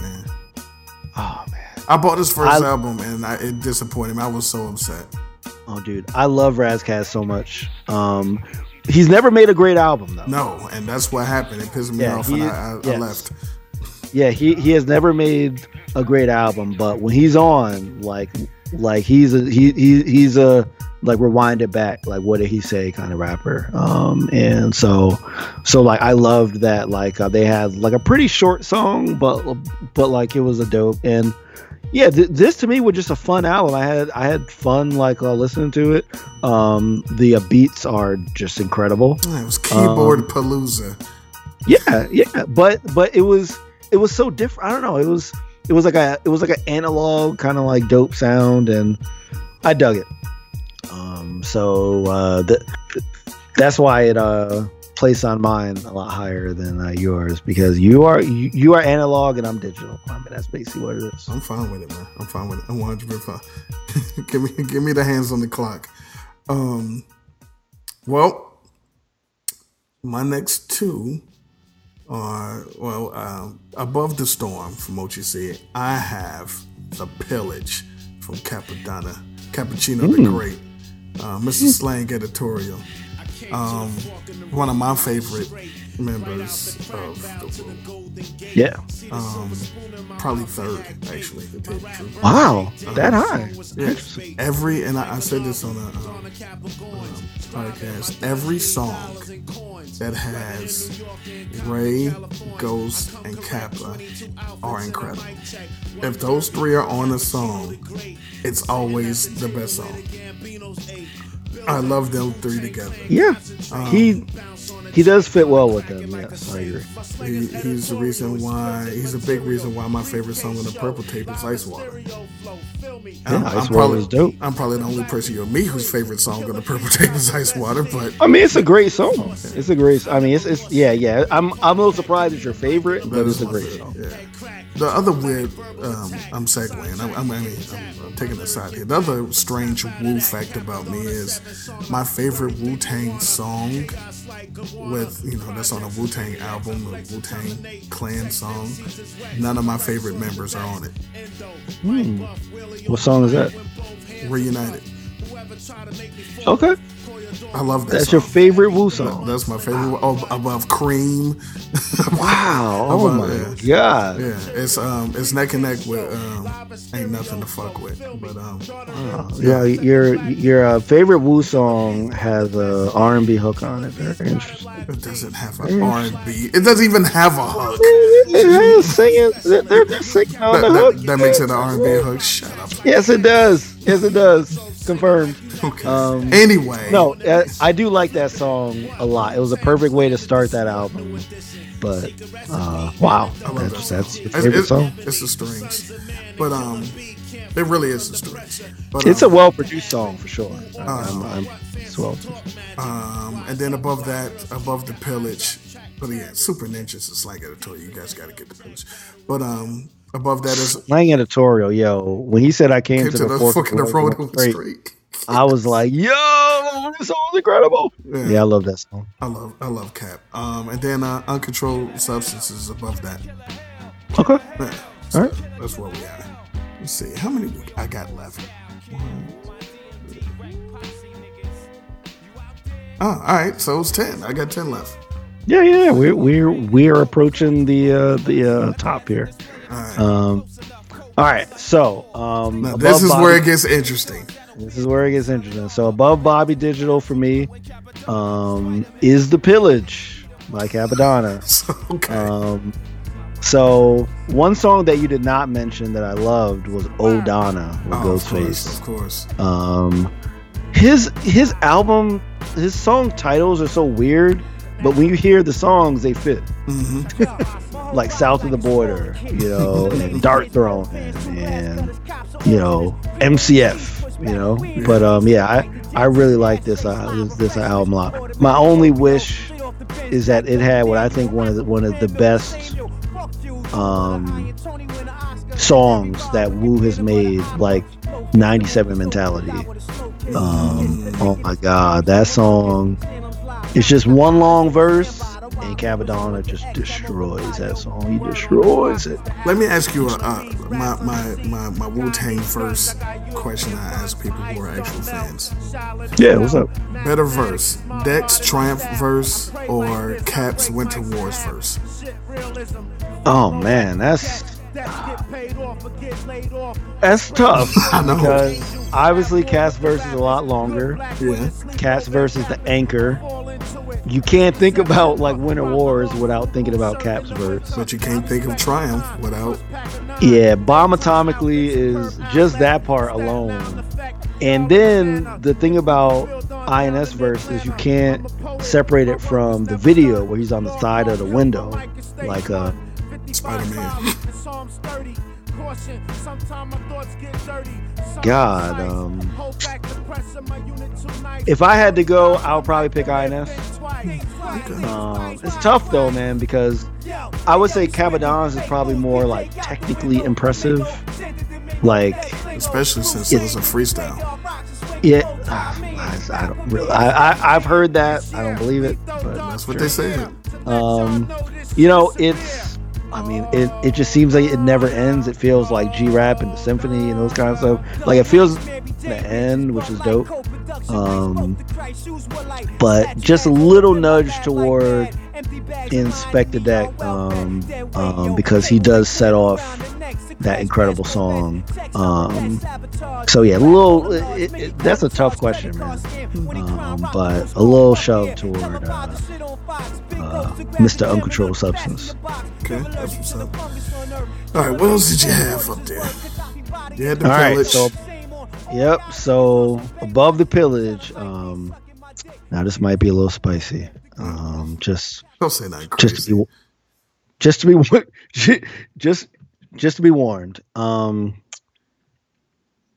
oh man, I bought his first I- album and I, it disappointed me. I was so upset. oh dude, I love Ras Kass so much. Um, he's never made a great album though. No, and that's what happened. It pissed me Yeah, off, he- and I, I, I left. Yeah, he he has never made a great album, but when he's on, like like he's a he, he he's a like rewind it back, like what did he say kind of rapper. Um and so so like I loved that like uh, they had like a pretty short song, but but like it was a dope and yeah, th- this to me was just a fun album. I had I had fun like uh, listening to it. Um, the uh, beats are just incredible. It was keyboard Um, palooza. Yeah, yeah, but but it was it was so different. I don't know. It was it was like a it was like an analog kind of like dope sound, and I dug it. Um, so uh, th- that's why it uh placed on mine a lot higher than uh, yours because you are you, you are analog and I'm digital. I mean that's basically what it is. I'm fine with it, man. I'm fine with it. I'm 100 fine. give me give me the hands on the clock. Um, well, my next two are well um, above the storm from what you see. I have the pillage from Cappadonna, Cappuccino the Great, uh, Mr. Slang editorial. Um, one of my favorite members of the Wu. Yeah. Um, probably third, actually. To tell you the truth. Wow, that high. Yeah. Every and I, I said this on a um, um, podcast. Every song that has Ray, Ghost, and Kappa are incredible. If those three are on a song, it's always the best song. I love them three together. Yeah, um, he he does fit well with them. Yes, I agree. He, he's the reason why. He's a big reason why my favorite song on the Purple Tape is Ice Water. Yeah, Ice Water is dope. I'm probably the only person you and me whose favorite song on the Purple Tape is Ice Water, but I mean, it's a great song. It's a great. I mean, it's, it's yeah, yeah. I'm I'm a little surprised it's your favorite, but that it's is a great favorite, song. Yeah. The other weird, um, I'm segueing. I'm, I'm, I mean, I'm, I'm taking a side here. The other strange Wu fact about me is my favorite Wu Tang song with you know that's on a Wu Tang album, a Wu Tang Clan song. None of my favorite members are on it. What song is that? Reunited. Okay, I love that. that's song. your favorite Wu song. That's my favorite. Oh, above Cream. Wow. Oh my yeah. god. Yeah, it's um, it's neck and neck with um, ain't nothing to fuck with. But um, Yeah, your your uh, favorite Wu song has a R and B hook on it. Very interesting. it doesn't have an R and B. It doesn't even have a hook. It has singing. They're, they're they're singing on That, the hook. that, that makes it an R and B hook. Shut up. Yes, it does. Yes, it does. Confirmed. Okay. Um, anyway, No, uh, I do like that song a lot. It was a perfect way to start that album. But uh, wow, I that's, that that's your It's- favorite it's, song. It's the strings, but um, it really is the strings. But It's a um, well produced song for sure. I'm, Uh-huh. I'm, it's well. Um, and then above that, above the pillage, but yeah, Super Ninjas is like editorial. You guys got to get the pillage. But um, above that is Slang editorial, yo. When he said I came, came to, to the, the fork fucking of the road road on the straight, street. I was like, yo, this song's incredible. Yeah. Yeah, I love that song. I love I love Cap. Um, and then uh, uncontrolled substances above that. Okay. Yeah, All right. that's where we are. Let's see how many I got left. One, Oh, all right. So it's ten. I got ten left. Yeah, yeah, we're we're we're approaching the uh, the uh, top here. All right. Um, all right, so um, now this is Bobby- where it gets interesting. This is where it gets interesting. So above Bobby Digital for me um, is the Pillage by Cappadonna. So, okay. Um, so one song that you did not mention that I loved was O'Donna with oh, of course, Ghostface. of course. Um, his his album, his song titles are so weird, but when you hear the songs, they fit. Mm-hmm. like South of the Border, you know, and Dart Throne, and, you know MCF, you know. But um, yeah, I I really like this uh, this, this album a lot. My only wish is that it had what I think one of the, one of the best um songs that Wu has made, like 97 Mentality. Um, oh my God, that song! It's just one long verse, and Cappadonna just destroys that song. He destroys it. Let me ask you a, uh, my my my, my Wu Tang first question. I ask people who are actual fans. Yeah, what's up? Better verse, Deck's Triumph verse or Cap's Winter Wars verse? Oh man, that's that's tough. I know. Because obviously, Cast verse is a lot longer. Yeah. Cast verse is the anchor. You can't think about like Winter Wars without thinking about Cap's verse. But you can't think of Triumph without. Yeah, Bomb Atomically is just that part alone. And then the thing about INS verse is you can't separate it from the video where he's on the side of the window, like uh, Spider Man. God. Um, if I had to go, I'll probably pick INS. Um, it's tough though, man, because I would say Cabadons is probably more like technically impressive. Like, Especially since it was a freestyle. yeah, I, I don't really. I, I I've heard that. I don't believe it, but That's what they say. um, you know, it's. I mean, it, it just seems like it never ends. It feels like G Rap and the symphony and those kind of stuff. Like it feels the end, which is dope. Um, but just a little nudge toward Inspectah Deck um, um, because he does set off that incredible song. Um, so yeah, a little. It, it, that's a tough question, man. Um, but a little shove toward uh, uh, Mr. Uncontrolled Substance. Okay, that's what's up. All right, what else did you have up there? You had the All right, pillage. so yep. So above the pillage. Um, now this might be a little spicy. Um, just Don't say nothing crazy. just to be just to be just just to be warned. Um,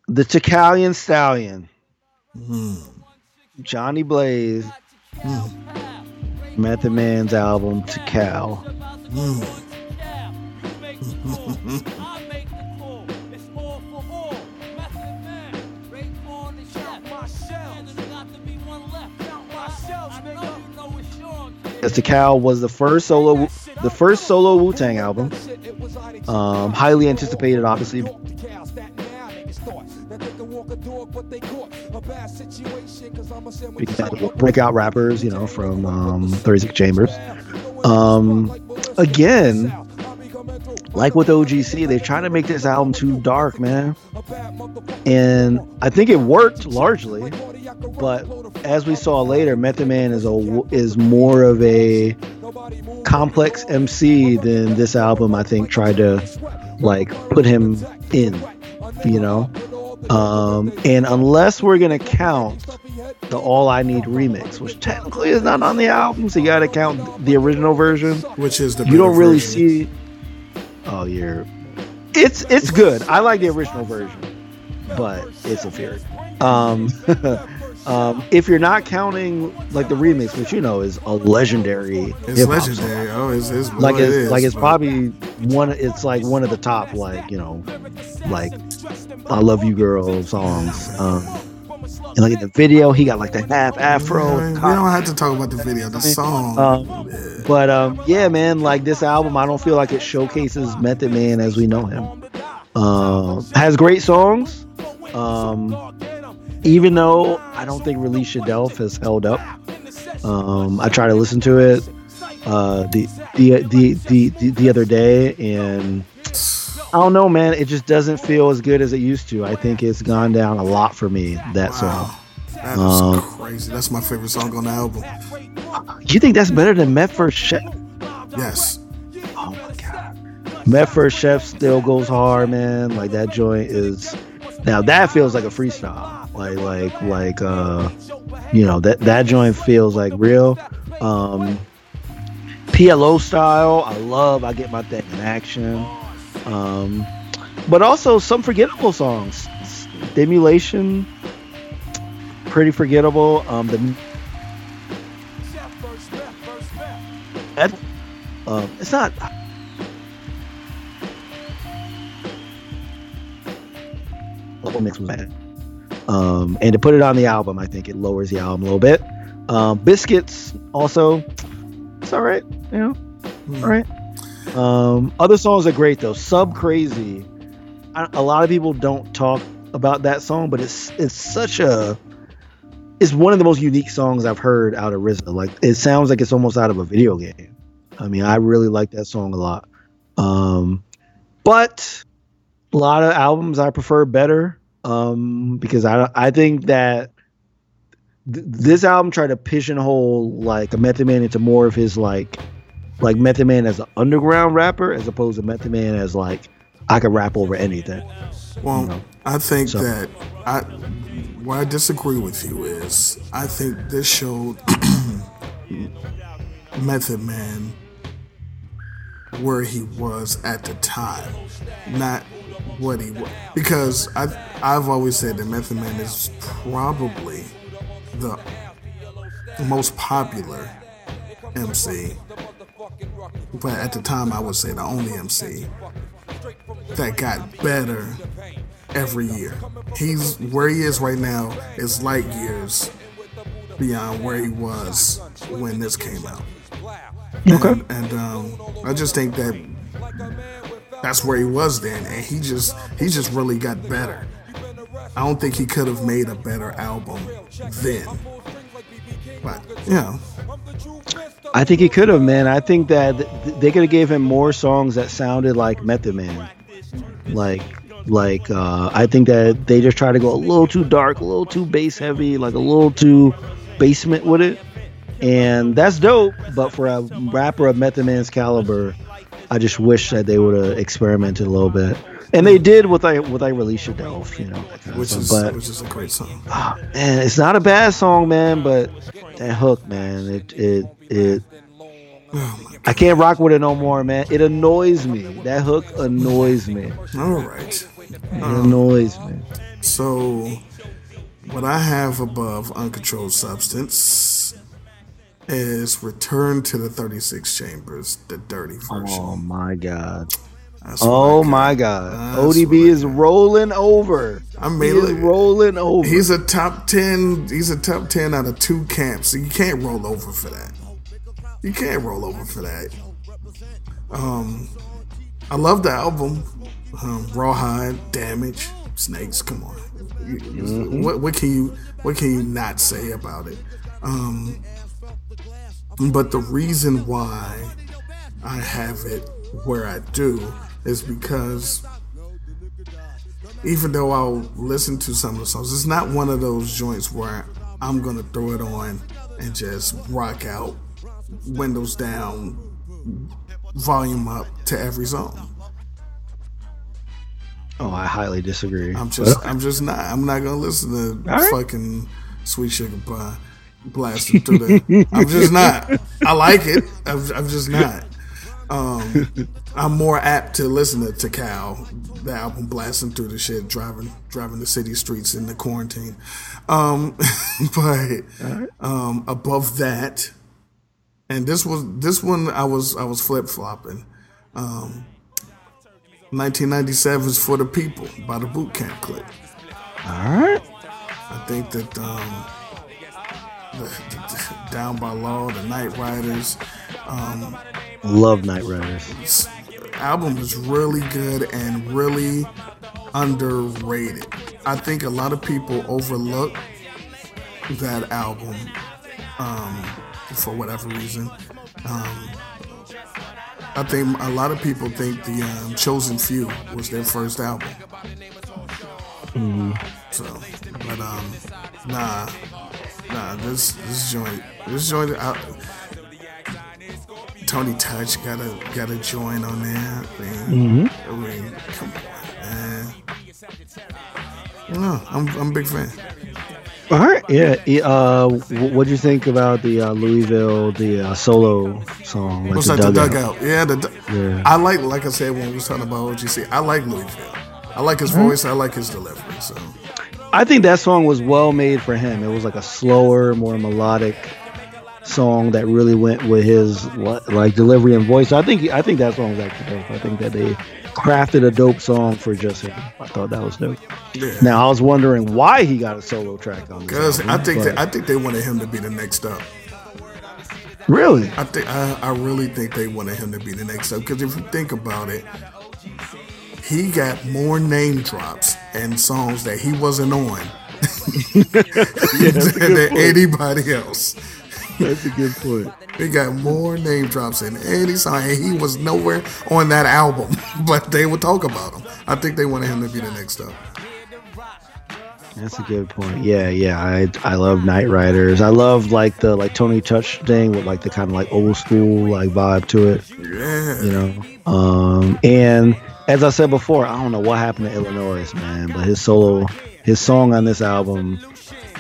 the Ticallion Stallion, hmm. Johnny Blaze, hmm. Method Man's album Tical. Tical was the first solo the first solo Wu Tang album. Um, highly anticipated, obviously. Breakout rappers, you know, from um, 36 Chambers. Um, again, like with OGC, they're trying to make this album too dark, man. And I think it worked largely, but as we saw later, Method Man is a is more of a complex MC than this album. I think tried to like put him in, you know. Um, and unless we're gonna count the All I Need remix, which technically is not on the album, so you gotta count the original version. Which is the You don't really version. see. Oh, you're. It's it's good. I like the original version, but it's inferior. Um, um, if you're not counting like the remix, which you know is a legendary, It's hip-hop song. legendary. Oh, it's, it's Like well, it it's like it's but- probably one. It's like one of the top like you know, like I love you girl songs. Um, and like in the video, he got like the half afro. Man, we don't have to talk about the video. The song. Um, but um, yeah, man, like this album, I don't feel like it showcases Method Man as we know him. Um, has great songs. Um, even though I don't think Release Shadelf has held up. Um, I tried to listen to it uh, the, the the the the the other day, and I don't know, man. It just doesn't feel as good as it used to. I think it's gone down a lot for me. That song. That is um, crazy. That's my favorite song on the album. You think that's better than Meth vs. Chef? Yes. Oh my god. Meth vs. Chef still goes hard, man. Like that joint is now that feels like a freestyle. Like like like uh you know that that joint feels like real. Um PLO style, I love I get my thing in action. Um but also some forgettable songs. Stimulation pretty forgettable. Um the um, it's not. What mix was bad. Um, and to put it on the album, I think it lowers the album a little bit. Um, Biscuits also, it's all right, you know, all right. Um, other songs are great though. Sub Crazy, I, a lot of people don't talk about that song, but it's it's such a it's one of the most unique songs I've heard out of RZA. Like it sounds like it's almost out of a video game. I mean, I really like that song a lot. Um, but a lot of albums I prefer better um, because I I think that th- this album tried to pigeonhole like a Method Man into more of his like like Method Man as an underground rapper as opposed to Method Man as like I could rap over anything. Well, you know, I think so- that I where I disagree with you is I think this showed Method Man where he was at the time, not what he was. Because I I've always said that Method Man is probably the most popular MC, but at the time I would say the only MC that got better every year. He's where he is right now is light years beyond where he was when this came out. Okay. And, and um, I just think that that's where he was then, and he just he just really got better. I don't think he could have made a better album then. But you know, I think he could have, man. I think that they could have gave him more songs that sounded like Method Man. Like, like uh, I think that they just try to go a little too dark, a little too bass heavy, like a little too basement with it, and that's dope. But for a rapper of Method Man's caliber, I just wish that they would have experimented a little bit. And they did with I with I release Delph, you know, which is. But which is a great song. ah, man, it's not a bad song, man. But that hook, man, it it it. I can't rock with it no more, man. It annoys me. That hook annoys me. It All right. annoys me. So, what I have above uncontrolled substance is Return to the 36 Chambers, the dirty version. Oh my god. That's Oh my god. That's ODB is rolling over. I He mean, is look, rolling over. he's a top 10. He's a top 10 out of two camps. So you can't roll over for that. You can't roll over for that. Um, I love the album. Um, Rawhide, Damage, Snakes. Come on. You- Mm-hmm. What, what can you What can you not say about it? Um, but the reason why I have it where I do is because even though I'll listen to some of the songs, it's not one of those joints where I'm gonna throw it on and just rock out, windows down, volume up to every song. Oh, I highly disagree. I'm just, I'm just not. I'm not gonna listen to All right. fucking Sweet Sugar Pie blasting through the. I'm just not. I like it. I'm, I'm just not. Um, I'm more apt to listen to, to Cal, the album blasting through the shit, driving driving the city streets in the quarantine. Um, but um, above that, and this was this one I was I was flip flopping. Um, 1997 is for the people by the Boot Camp Clik. All right. I think that um, the, the, the Down by Law, the Night Riders, um, Love Night Riders. album is really good and really underrated. I think a lot of people overlook that album um, for whatever reason. Um, I think a lot of people think the um, Chosen Few was their first album. So, but um, nah, nah. This this joint, this joint. I, Tony Touch got a got a joint on there. I mean, I mean come on, man. No, I'm I'm a big fan. All right. Yeah. Uh, what do you think about the uh, Louieville, the uh, solo song? Like What's the that? The dugout? dugout. Yeah, the. du- Yeah. I like, like I said when we was talking about OGC. I like Louieville. I like his voice. I like his delivery. So I think that song was well made for him. It was like a slower, more melodic song that really went with his like delivery and voice. I think I think that song was actually dope. I think that they crafted a dope song for just him. I thought that was dope. yeah. Now I was wondering why he got a solo track on this. Because I think that, I think they wanted him to be the next up. really, I think I, I really think they wanted him to be the next up. Because if you think about it, he got more name drops and songs that he wasn't on than anybody else. that's a good point. He got more name drops in any song, and he was nowhere on that album. But they would talk about him. I think they wanted him to be the next up. That's a good point. Yeah, yeah. I I love Night Riders. I love like the like Tony Touch thing with like the kind of like old school like vibe to it. Yeah, you know. Um, and as I said before, I don't know what happened to Illinois, man, but his solo, his song on this album,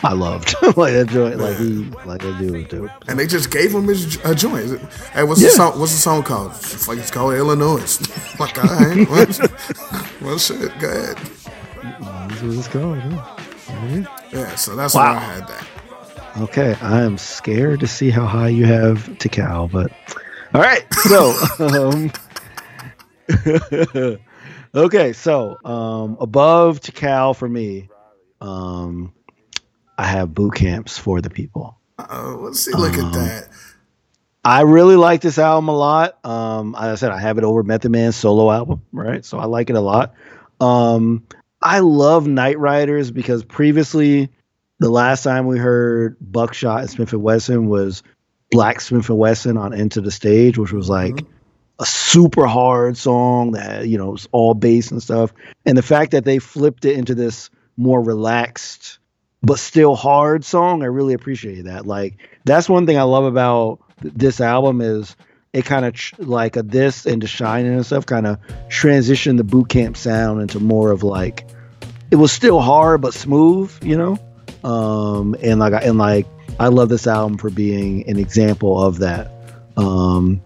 I loved. like that joint, like he, like that dude was dope. and they just gave him his a joint. Hey, what's Yeah. the song? What's the song called? Fuck, it's called Illinois. like, all right, well, well, shit, go ahead. That's what it's called. yeah. Yeah, so that's Wow. why I had that. Okay, I am scared to see how high you have Tical, but all right. So, um, okay, so um, above Tical for me, um, I have boot camps for the people. Uh, let's see. Look Um, at that. I really like this album a lot. Um, as I said, I have it over Method Man's solo album, right? So I like it a lot. Um, I love Night Riders because previously, the last time we heard Buckshot and Smif-N-Wessun was Black Smif-N-Wessun on Enta da Stage, which was like a super hard song that you know was all bass and stuff. And the fact that they flipped it into this more relaxed but still hard song, I really appreciate that. Like that's one thing I love about th- this album is it kind of like a this and the shining and stuff kind of transitioned the boot camp sound into more of like it was still hard but smooth, you know. Um, and like and like I love this album for being an example of that. Um,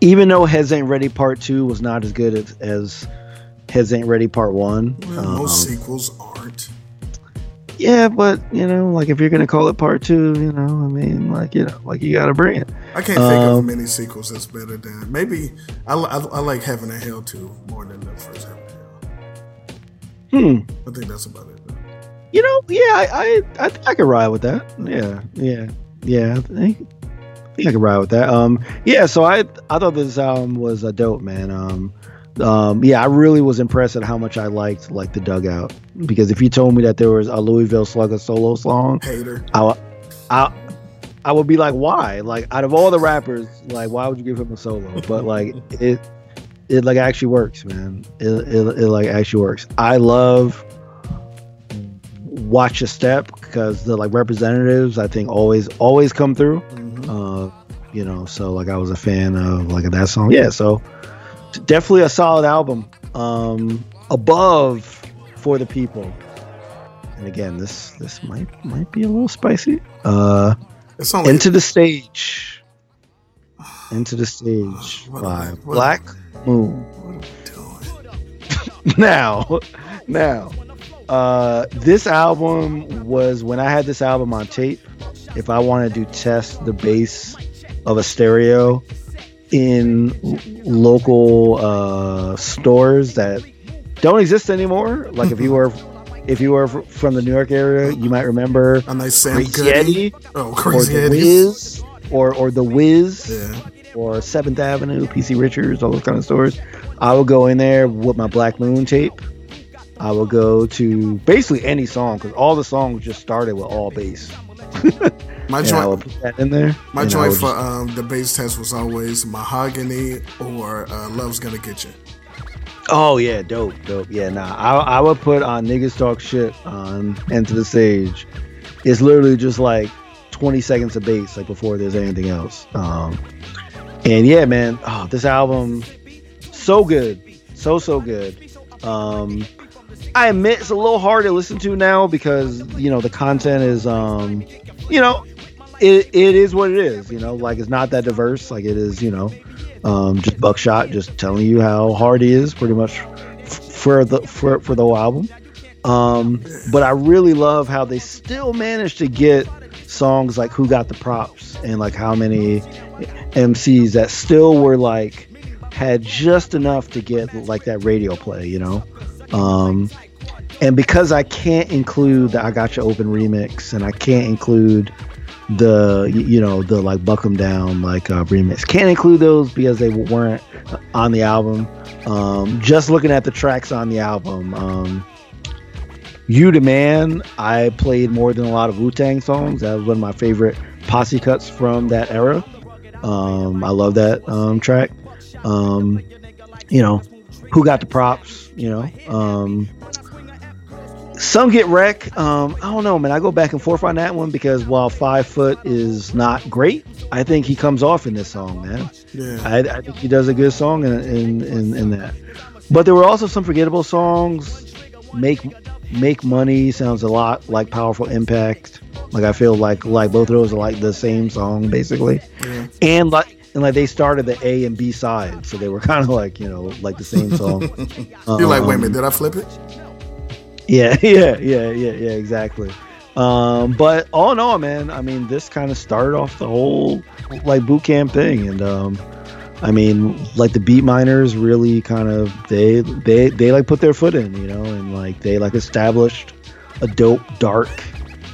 even though Heads Ain't Ready Part Two was not as good as, as Heads Ain't Ready Part One, Well, um, most sequels aren't. yeah, but you know, like if you're gonna call it part two, you know, I mean, like you know, like you gotta bring it. I can't think of Um, many sequels that's better than maybe. I, I, I like Heaven and Hell too more than the first Heaven and Hell. Hmm. I think that's about it. Though. You know, yeah, I, I, I, I could ride with that. Yeah, yeah, yeah. I think, I could ride with that. Um, yeah. So I, I thought this album was a dope, man. Um, um, yeah, I really was impressed at how much I liked like the dugout because if you told me that there was a Louisville Slugger solo song, Hater. I, I, I would be like, why? Like, out of all the rappers, like, why would you give him a solo? But like, it, it like actually works, man. It, it, it like actually works. I love watch a step because the like representatives, I think, always always come through. Uh, you know, so like I was a fan of like that song. Yeah, so definitely a solid album. Um, above for the people. And again, this this might might be a little spicy. Uh, It's Enta da Stage. Enta da Stage What by am I- what- Black Moon. now, now, uh, this album was when I had this album on tape. If I wanted to test the bass of a stereo in local uh, stores that don't exist anymore, like if you were if you were from the New York area, you might remember A nice Sam Crazy Goody. Eddie Oh, or crazy the Eddie. Wiz or or the Wiz Yeah. or Seventh Avenue, PC Richards, all those kind of stores. I would go in there with my Black Moon tape. I would go to basically any song because all the songs just started with all bass. My I joint, in there. my joint for um, the bass test was always Mahogany or uh, Love's Gonna Get You. oh yeah, dope, dope. Yeah, nah. I, I would put on niggas talk shit on Enta da Stage. It's literally just like 20 seconds of bass, like before there's anything else. Um, and yeah, man, oh, this album, so good, so so good. Um, I admit it's a little hard to listen to now because you know the content is, um, you know, it, it is what it is. You know, like it's not that diverse. Like it is, you know, um, just Buckshot just telling you how hard he is, pretty much for the for for the whole album. Um, but I really love how they still managed to get songs like "Who Got the Props" and like how many MCs that still were like had just enough to get like that radio play, you know. Um, and because I can't include the "I Got You Open" remix, and I can't include the you know the like "Buck 'Em Down" like uh, remix, can't include those because they weren't on the album. Um, just looking at the tracks on the album, um, "You the Man," I played more than a lot of Wu Tang songs. That was one of my favorite posse cuts from that era. Um, I love that um, track. Um, you know, who got the props? You know, um, some get wreck. Um, I don't know, man. I go back and forth on that one because while Five Foot is not great, I think he comes off in this song, man. Yeah. I, I think he does a good song in, in, in, in that. But there were also some forgettable songs. Make Make Money sounds a lot like Powerful Impact. Like I feel like like both of those are like the same song basically. Yeah. And like and like they started the A and B side, so they were kind of like you know like the same song. You're like, wait a Um, minute, did I flip it? Yeah, yeah, yeah, yeah, yeah, exactly. Um, but all in all, man, I mean, this kind of started off the whole like boot camp thing, and um, I mean, like the Beatminerz really kind of they they they like put their foot in, you know, and like they like established a dope dark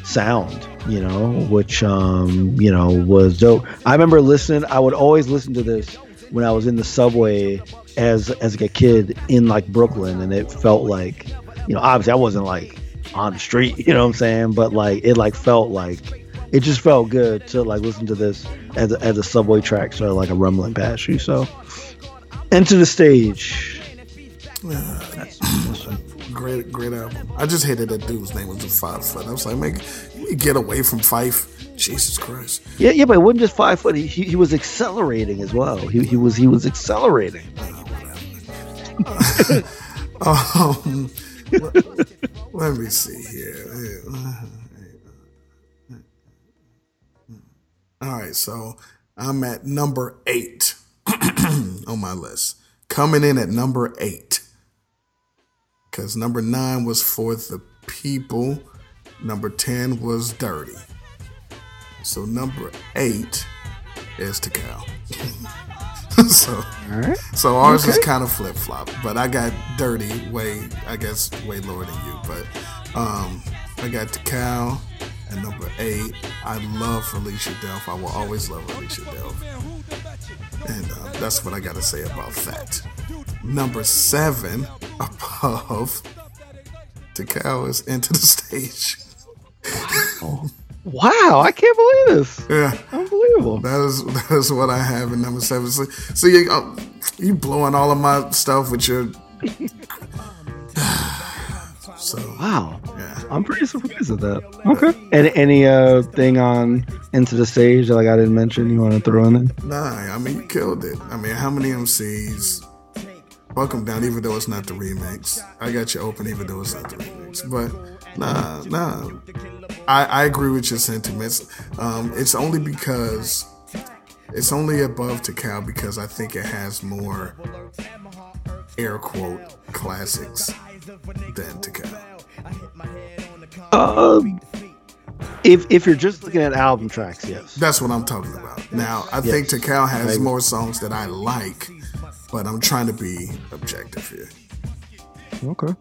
sound, you know, which um, you know was dope. I remember listening. I would always listen to this when I was in the subway as as like a kid in like Brooklyn, and it felt like, you know, obviously I wasn't like on the street, you know what I'm saying, but like it like felt like it just felt good to like listen to this as a, as a subway track, sort of like a rumbling past you. So, Enta da Stage. Yeah. Great, great album. I just hated that dude's name was a five foot. I was like, you get away from Fife. Jesus Christ. Yeah, yeah, but it wasn't just five foot. He, he, he was accelerating as well. He, he was he was accelerating. Um, let, me see here. All right, so I'm at number eight on my list. Coming in at number eight. Because number nine was for the people, number 10 was dirty. So number eight is to Tical. so, All right. so ours is kind of flip flop, but I got dirty way, I guess, way lower than you. But um, I got Tical at number eight. I love Alicia Delph. I will always love Release Yo' Delf. And uh, that's what I got to say about that. Number seven above Tical is Enta da Stage. Wow, I can't believe this. Yeah. Unbelievable. That is that is what I have in number seven. So, so you uh, you blowing all of my stuff with your. so Wow. yeah, I'm pretty surprised at that. Okay. and any uh thing on Enta da Stage like I didn't mention you want to throw in there? nah. I mean, you killed it. I mean, how many MCs Buck 'em down, even though it's not the remix. I got you open, even though it's not the remix. But nah, nah. I, I agree with your sentiments. Um, it's only because it's only above Tical because I think it has more air quote classics than Tical. Um, if if you're just looking at album tracks, yes. That's what I'm talking about. Now, I think Yes. Tical has Maybe. more songs that I like, but I'm trying to be objective here. Okay.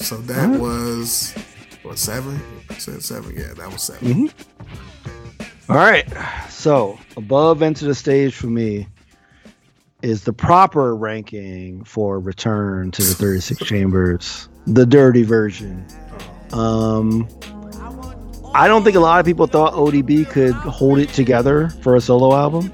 So that was what seven? I said seven. Yeah, that was 7 All right. So above Enta da Stage for me is the proper ranking for Return to the 36 Chambers, the dirty version. Um, I don't think a lot of people thought ODB could hold it together for a solo album.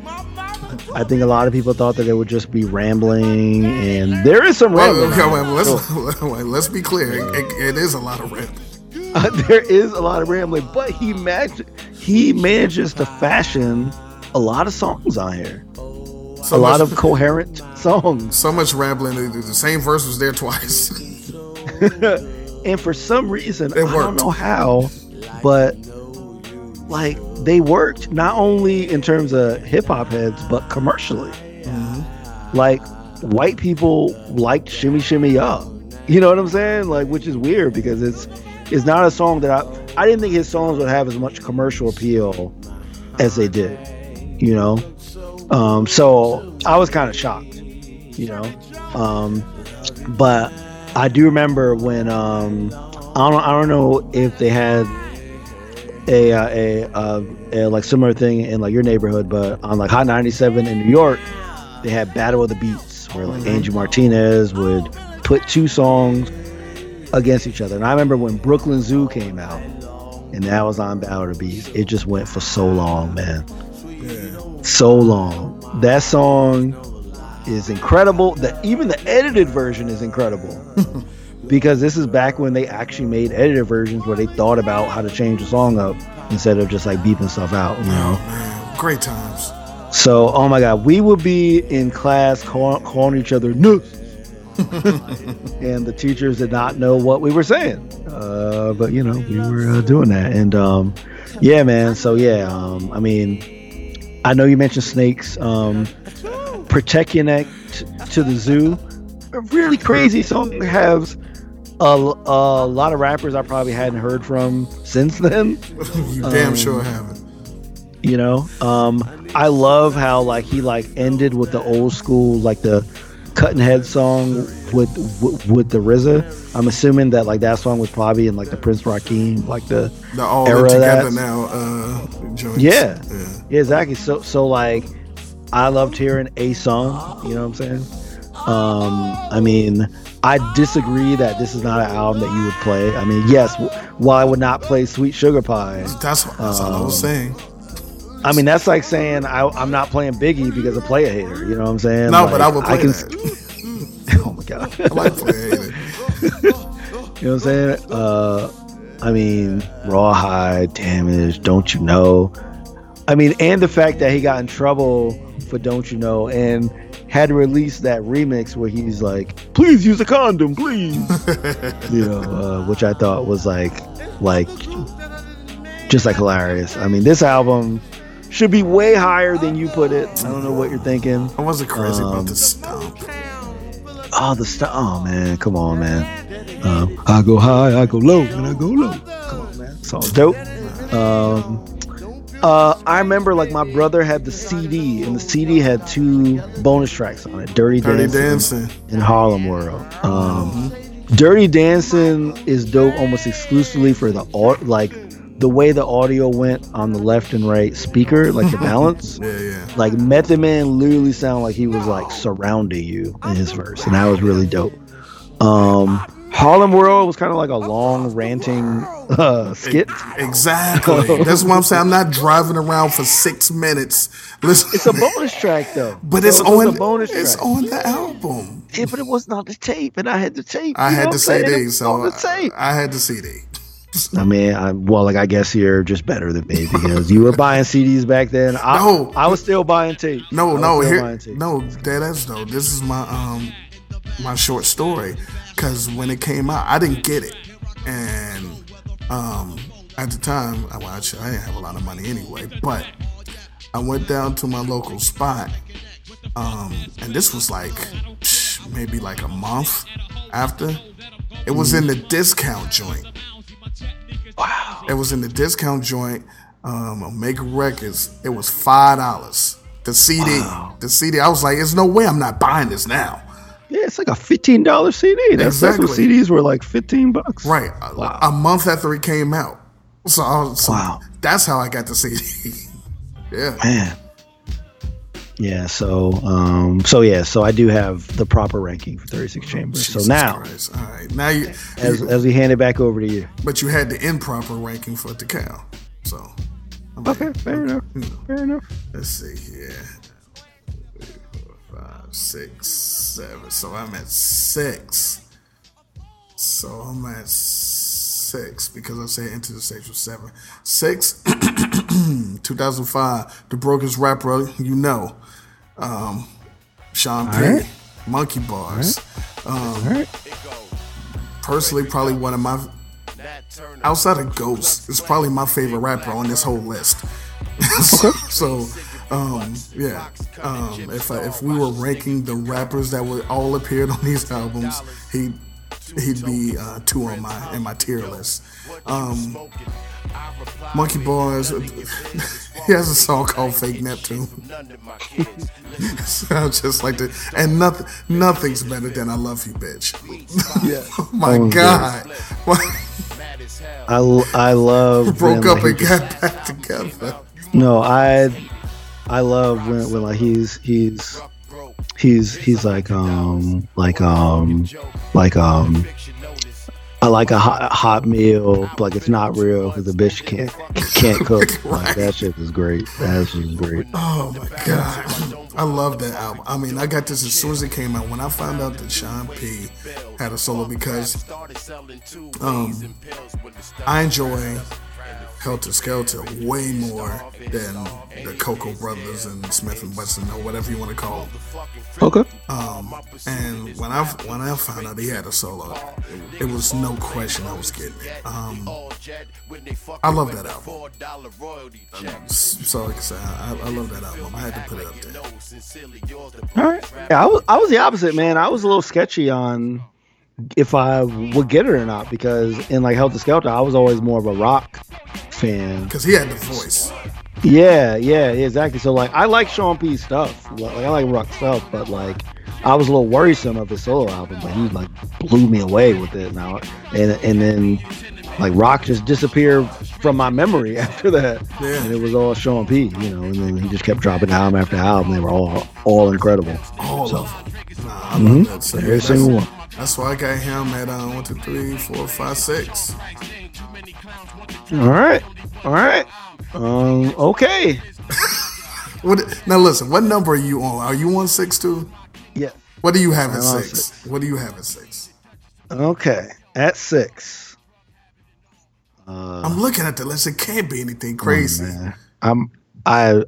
I think a lot of people thought that it would just be rambling, and there is some Wait, rambling. okay, wait, let's wait, let's be clear. It, it is a lot of rambling. Uh, there is a lot of rambling, but he managed he manages to fashion a lot of songs on here. So a lot of coherent songs. so much rambling. The same verse was there twice. and for some reason, I don't know how, but like they worked not only in terms of hip hop heads, but commercially. Mm-hmm. Like white people liked Shimmy Shimmy Ya. You know what I'm saying? Like, which is weird because it's it's not a song that I I didn't think his songs would have as much commercial appeal as they did. You know, um, so I was kind of shocked. You know, um, but I do remember when um, I don't I don't know if they had a uh, a, uh, a like similar thing in like your neighborhood, but on like Hot 97 in New York, they had Battle of the Beats where like Angie Martinez would put two songs against each other. And I remember when Brooklyn Zoo came out, and that was on Battle of the Beats. It just went for so long, man. So long. That song is incredible. That even the edited version is incredible. because this is back when they actually made edited versions where they thought about how to change the song up instead of just like beeping stuff out, you know. Man, great times. So, oh my God, we would be in class call, calling each other nuts. and the teachers did not know what we were saying. Uh, but, you know, we were uh, doing that. And um, yeah, man. So, yeah, um, I mean, I know you mentioned snakes. Um, Protect Your Neck t- to the Zoo. A really crazy song has a, a lot of rappers I probably hadn't heard from since then you damn Um, sure haven't. you know um i love how like he like ended with the old school like the cutting head song with with, with the RZA. i'm assuming that like that song was probably in like the Prince Rakeem like the The all era together now uh. Yeah. yeah. yeah exactly so so like i loved hearing a song you know what i'm saying um i mean i disagree that this is not an album that you would play i mean yes w- while i would not play sweet sugar pie That's, that's all I was Um, saying. I mean, that's like saying I, I'm not playing Biggie because I play a hater. You know what I'm saying? No, Like, but I would play can, that. Oh my god! I like playing it. you know what I'm saying? Uh, I mean, rawhide, damage, don't you know? I mean, and the fact that he got in trouble for "Don't You Know" and had released that remix where he's like, "Please use a condom, please," you know, uh, which I thought was like, like, just like hilarious. I mean, this album should be way higher than you put it. I don't know what you're thinking. I wasn't crazy Um, about the stomp. Oh, the stuff. Oh man, come on, man. Um, I go high, I go low, and I go low. Come on, man. Song's dope. Um, uh, I remember like my brother had the CD, and the CD had two bonus tracks on it: "Dirty, Dirty Dancing" dancing. and "Harlem World." Um, "Dirty Dancing" is dope almost exclusively for the like the way the audio went on the left and right speaker, like the balance Yeah, yeah. like Method Man literally sounded like he was like surrounding you in his verse, and that was really dope. Um, Harlem World was kind of like a long ranting uh, skit. Exactly. That's what I'm saying. I'm not driving around for six minutes. Listen, It's a bonus track though, but it's It was on. bonus it's on the album. Yeah, but it wasn't the tape, and I had the tape. I had the I'm saying? It CD, so the tape. I, I had the CD. I mean, I, well, like I guess you're just better than me because you were buying CDs back then. I, No. I was still buying tape. No, no, here, tape. no, dead ass though. This is my um, my short story because when it came out, I didn't get it, and um, at the time, I, well, actually, I didn't have a lot of money anyway, but I went down to my local spot, um, and this was like psh, maybe like a month after. It was in the discount joint. Wow! It was in the discount joint. Um, Omega Records. It was five dollars. The CD, the CD. I was like, "There's no way I'm not buying this now." Yeah, it's like a fifteen dollar CD. That's, that's what Exactly. CDs were like fifteen bucks. Right. A- Wow. A, month after it came out. So, I was, so Wow. that's how I got the CD. yeah. Man. Yeah. So, um, so yeah. So I do have the proper ranking for thirty six chambers. Jesus so now, Christ. All right. Now you, as you- as we hand it back over to you. but you had the improper ranking for Tical. So, I'm like, Okay, fair enough. Fair enough. let's see here. Five, six, seven. So I'm at six. So I'm at six because I said Enta da Stage was seven. Six, 2005, the brokest rapper you know, um, Sean P. right. Monkey Bars. Um, right. personally, probably one of my outside of Ghost, it's probably my favorite rapper on this whole list. so, um, yeah, um, if I, if we were ranking the rappers that were all appeared on these albums, he he'd be uh, two on my in my tier list. Um, Monkey Bars, he has a song called "Fake Neptune." Sounds just like the and nothing nothing's better than "I Love You, Bitch." Yeah. oh my Oh, God. I, I love broke when, up like, and got back together. No, I I love when, when like he's he's he's he's like um like um like um I like a hot, hot meal, like it's not real because the bitch can't can't cook. Like that shit is great. That shit is great. Oh my god, I love that album. I mean, I got this as soon as it came out. When I found out that Sean P had a solo, because um, I enjoy Heltah Skeltah way more than the Cocoa Brovaz and Smif-N-Wessun or whatever you want to call them. Okay. Um, and when I when I found out he had a solo, it, was no question I was getting it. Um, I love that album. So like I said, I, I love that album. I had to put it up there. All right. Yeah, I was I was the opposite, man. I was a little sketchy on if I would get it or not because in like Heltah Skeltah, I was always more of a rock fan. Because he had the voice. Yeah, yeah, exactly. So like, I like Sean P's stuff. Like, I like rock stuff, but like, I was a little worrisome of his solo album, but he like blew me away with it now. And and then like rock just disappeared from my memory after that, Yeah. and it was all Sean P. You know, and then he just kept dropping album after album. They were all all incredible. All So- of them. Nah, I love mm-hmm. that. Every single one. That's why I got him at uh, one, two, three, four, five, six. All right, all right. Um, okay. What? Now listen. What number are you on? Are you on six too? Yeah. What do you have at I'm six? What do you have at six? Okay. At six. Uh, I'm looking at the list. It can't be anything crazy. Oh. I'm I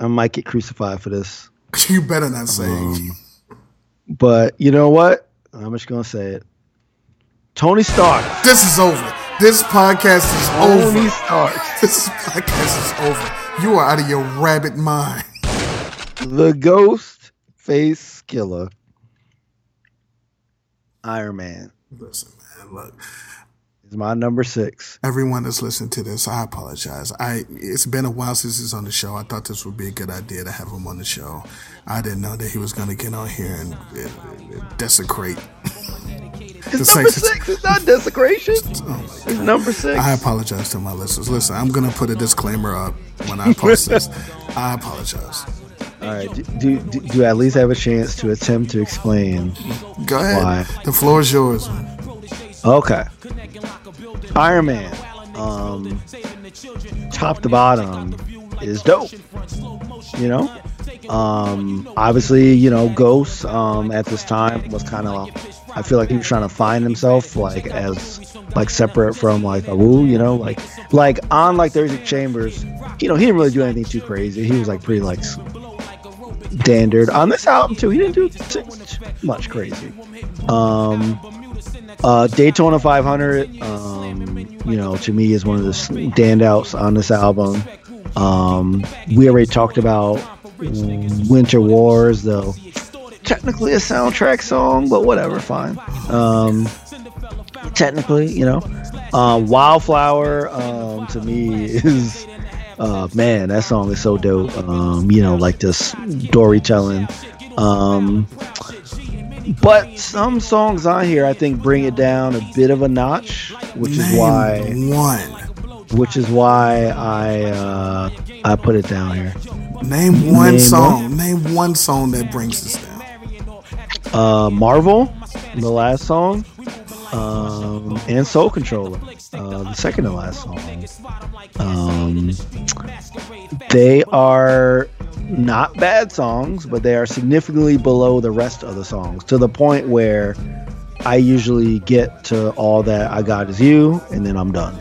I might get crucified for this. you better not say. Um, but you know what? I'm just gonna say it. Tony Stark. this is over. This podcast is Tony over. Stark. This podcast is over. You are out of your rabbit mind. The ghost face killer. Iron Man Listen, man. Look. Is my number six. everyone that's listening to this, I apologize. I it's been a while since he's on the show. I thought this would be a good idea to have him on the show. I didn't know that he was going to get on here and uh, desecrate. It's number Saints- six. It's not desecration. Oh It's number six. I apologize to my listeners. Listen, I'm going to put a disclaimer up when I post this. I apologize. All right. Do, do, do, do I at least have a chance to attempt to explain? Go ahead. Why? The floor is yours. Okay. Iron Man, um, top to bottom, is dope. You know, um, obviously, you know, Ghost um, at this time was kind of. I feel like he was trying to find himself, like as like separate from like a Wu, you know, like like on like Thursday Chambers, you know, he didn't really do anything too crazy. He was like pretty like standard on this album too. He didn't do too much crazy. Um, uh, Daytona 500, um, you know, to me is one of the standouts on this album. Um, we already talked about Winter Wars, though technically a soundtrack song, but whatever, fine. Um, technically, you know, uh, Wildflower um, to me is uh, man, that song is so dope. Um, you know, like this storytelling. Um, but some songs on here, I think, bring it down a bit of a notch, which Name is why, one. which is why I uh, I put it down here. Name one Name song. Name one song that brings us down. Uh, Marvel, the last song, um, and Soul Controller, uh, the second to last song. Um, they are not bad songs, but they are significantly below the rest of the songs to the point where I usually get to all that I got is you, and then I'm done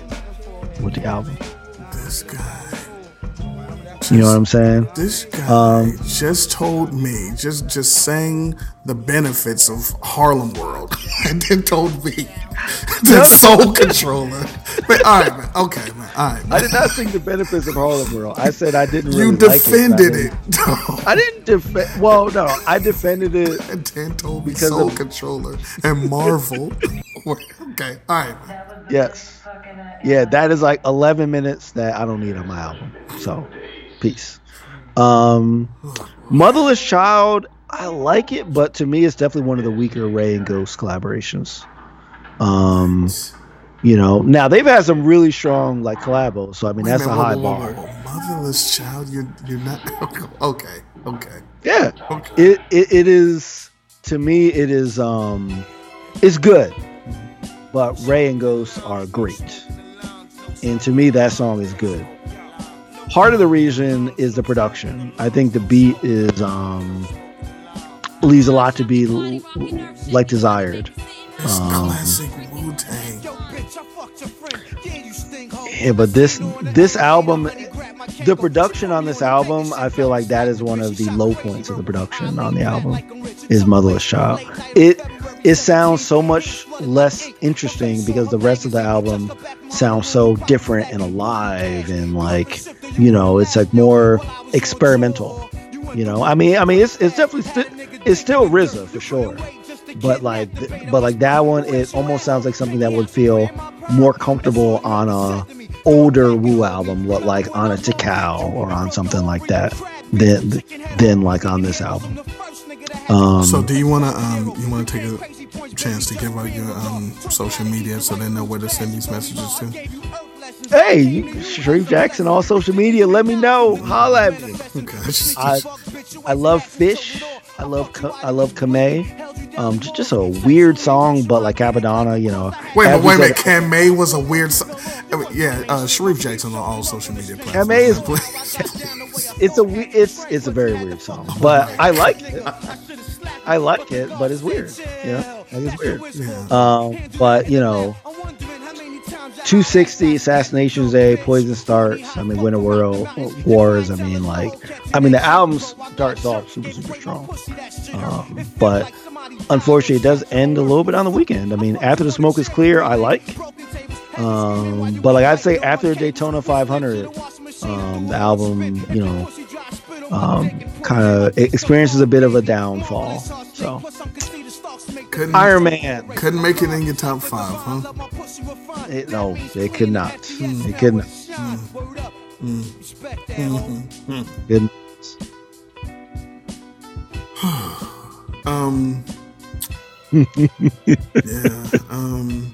with the album. This guy. You know what I'm saying? This guy Um, just told me, just just sang the benefits of Harlem World, and then told me that Soul Controller. But all right, man. Okay, man. All right, I did not think the benefits of Harlem World. I said I didn't. You really like it. You defended it. it, I didn't defend. Well, no, I defended it and then told me Because Soul of- Controller and Marvel. okay, all right, man. Yes. Yeah, that is like 11 minutes that I don't need on my album. So, peace. Um, Motherless Child, I like it, but to me, it's definitely one of the weaker Rae and Ghost collaborations. Um, you know, now they've had some really strong like collabos, so I mean Wait that's a high whoa, bar. whoa. Motherless child, you're you're not okay. Okay. Yeah, Okay. it, it it is to me it is um it's good but Rae and ghost are great and to me that song is good part of the reason is the production. I think the beat is um leaves a lot to be l- like desired. It's Um, classic Wu yeah but this this album the production on this album i feel like that is one of the low points of the production on the album is motherless child it it sounds so much less interesting because the rest of the album sounds so different and alive and like you know it's like more experimental you know? I mean i mean it's it's definitely sti- it's still RZA for sure but like but like that one it almost sounds like something that would feel more comfortable on a older Wu album like on a Tical or on something like that than than like on this album um So, do you want to um you want to take a chance to give out your um social media so they know where to send these messages to? hey you, Shareef Jackson all social media let me know. Holla at me. Okay, just, I I love Fish I love I love Camay um just, just a weird song but like Cappadonna you know wait a as minute, we wait a minute. May was a weird. So- yeah, uh, Shareef Jackson on all social media platforms. May is- Please. it's a it's it's a very weird song, but I like it. I like it, but it's weird. You know, like it's weird. Yeah. Um, but you know, 260 Assassinations Day, Poisonous Darts. I mean, Winter World Wars. I mean, like, I mean, the album starts off super super strong, um, but unfortunately, it does end a little bit on the weekend. I mean, after the smoke is clear, I like. Um, but like I'd say after Daytona 500, um, the album, you know, um, kind of experiences a bit of a downfall. So couldn't Iron Man, couldn't make it in your top five, huh? it, no, it could not. It could not. It- Um. yeah. Um.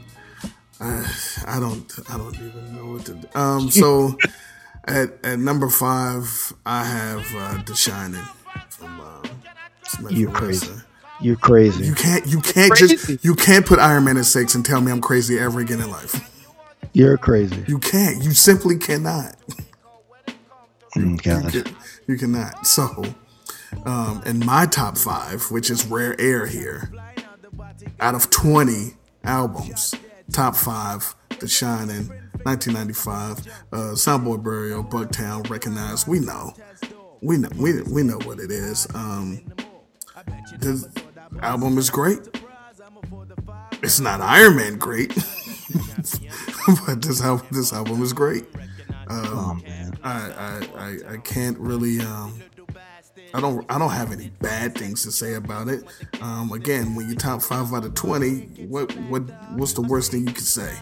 I, I don't. I don't even know what to. do. Um. So, at at number five, I have uh, The Shining from uh, Smith You crazy. Wesson. You're crazy. You can't. You can't Crazy. just. You can't put Iron Man at six and tell me I'm crazy ever again in life. You're crazy. You can't. You simply cannot. Mm, God. You, you cannot. So, um, in my top five, which is rare air here, out of 20 albums, top five, The Shining, 1995, uh, Soundboy Burial, Bucktown, Recognize, we know. we know we we know what it is. Um, this album is great. It's not Iron Man great, but this album this album is great. Um, Oh man. I, I, I, I can't really um, I don't I don't have any bad things to say about it. Um, again, when you top five out of twenty, what what what's the worst thing you could say?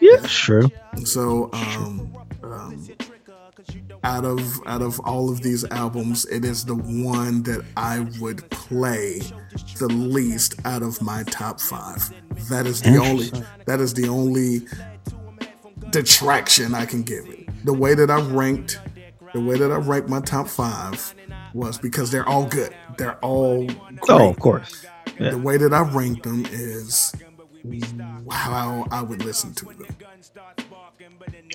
Yeah, sure. So um, um, out of out of all of these albums, it is the one that I would play the least out of my top five. That is the only that is the only detraction I can give it. The way that I ranked, the way that I ranked my top five was because they're all good. They're all oh, great. Oh, of course. The way that I ranked them is how I would listen to them.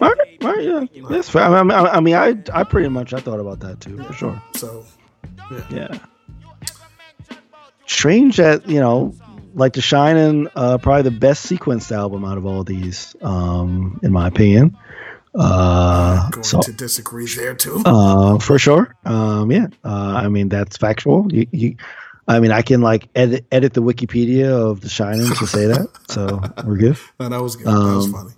All right, all right, yeah, that's fair. I mean, I, I mean, I, I pretty much I thought about that too, for sure. So Yeah. Strange that you know, like The Shining, uh, probably the best sequenced album out of all these, um, in my opinion. Uh, going so to disagree there too. uh, for sure. Um, yeah. Uh, I mean, that's factual. You, you, I mean, I can like edit edit the Wikipedia of The Shining to say that, so we're good. No, that was good. that was um, funny.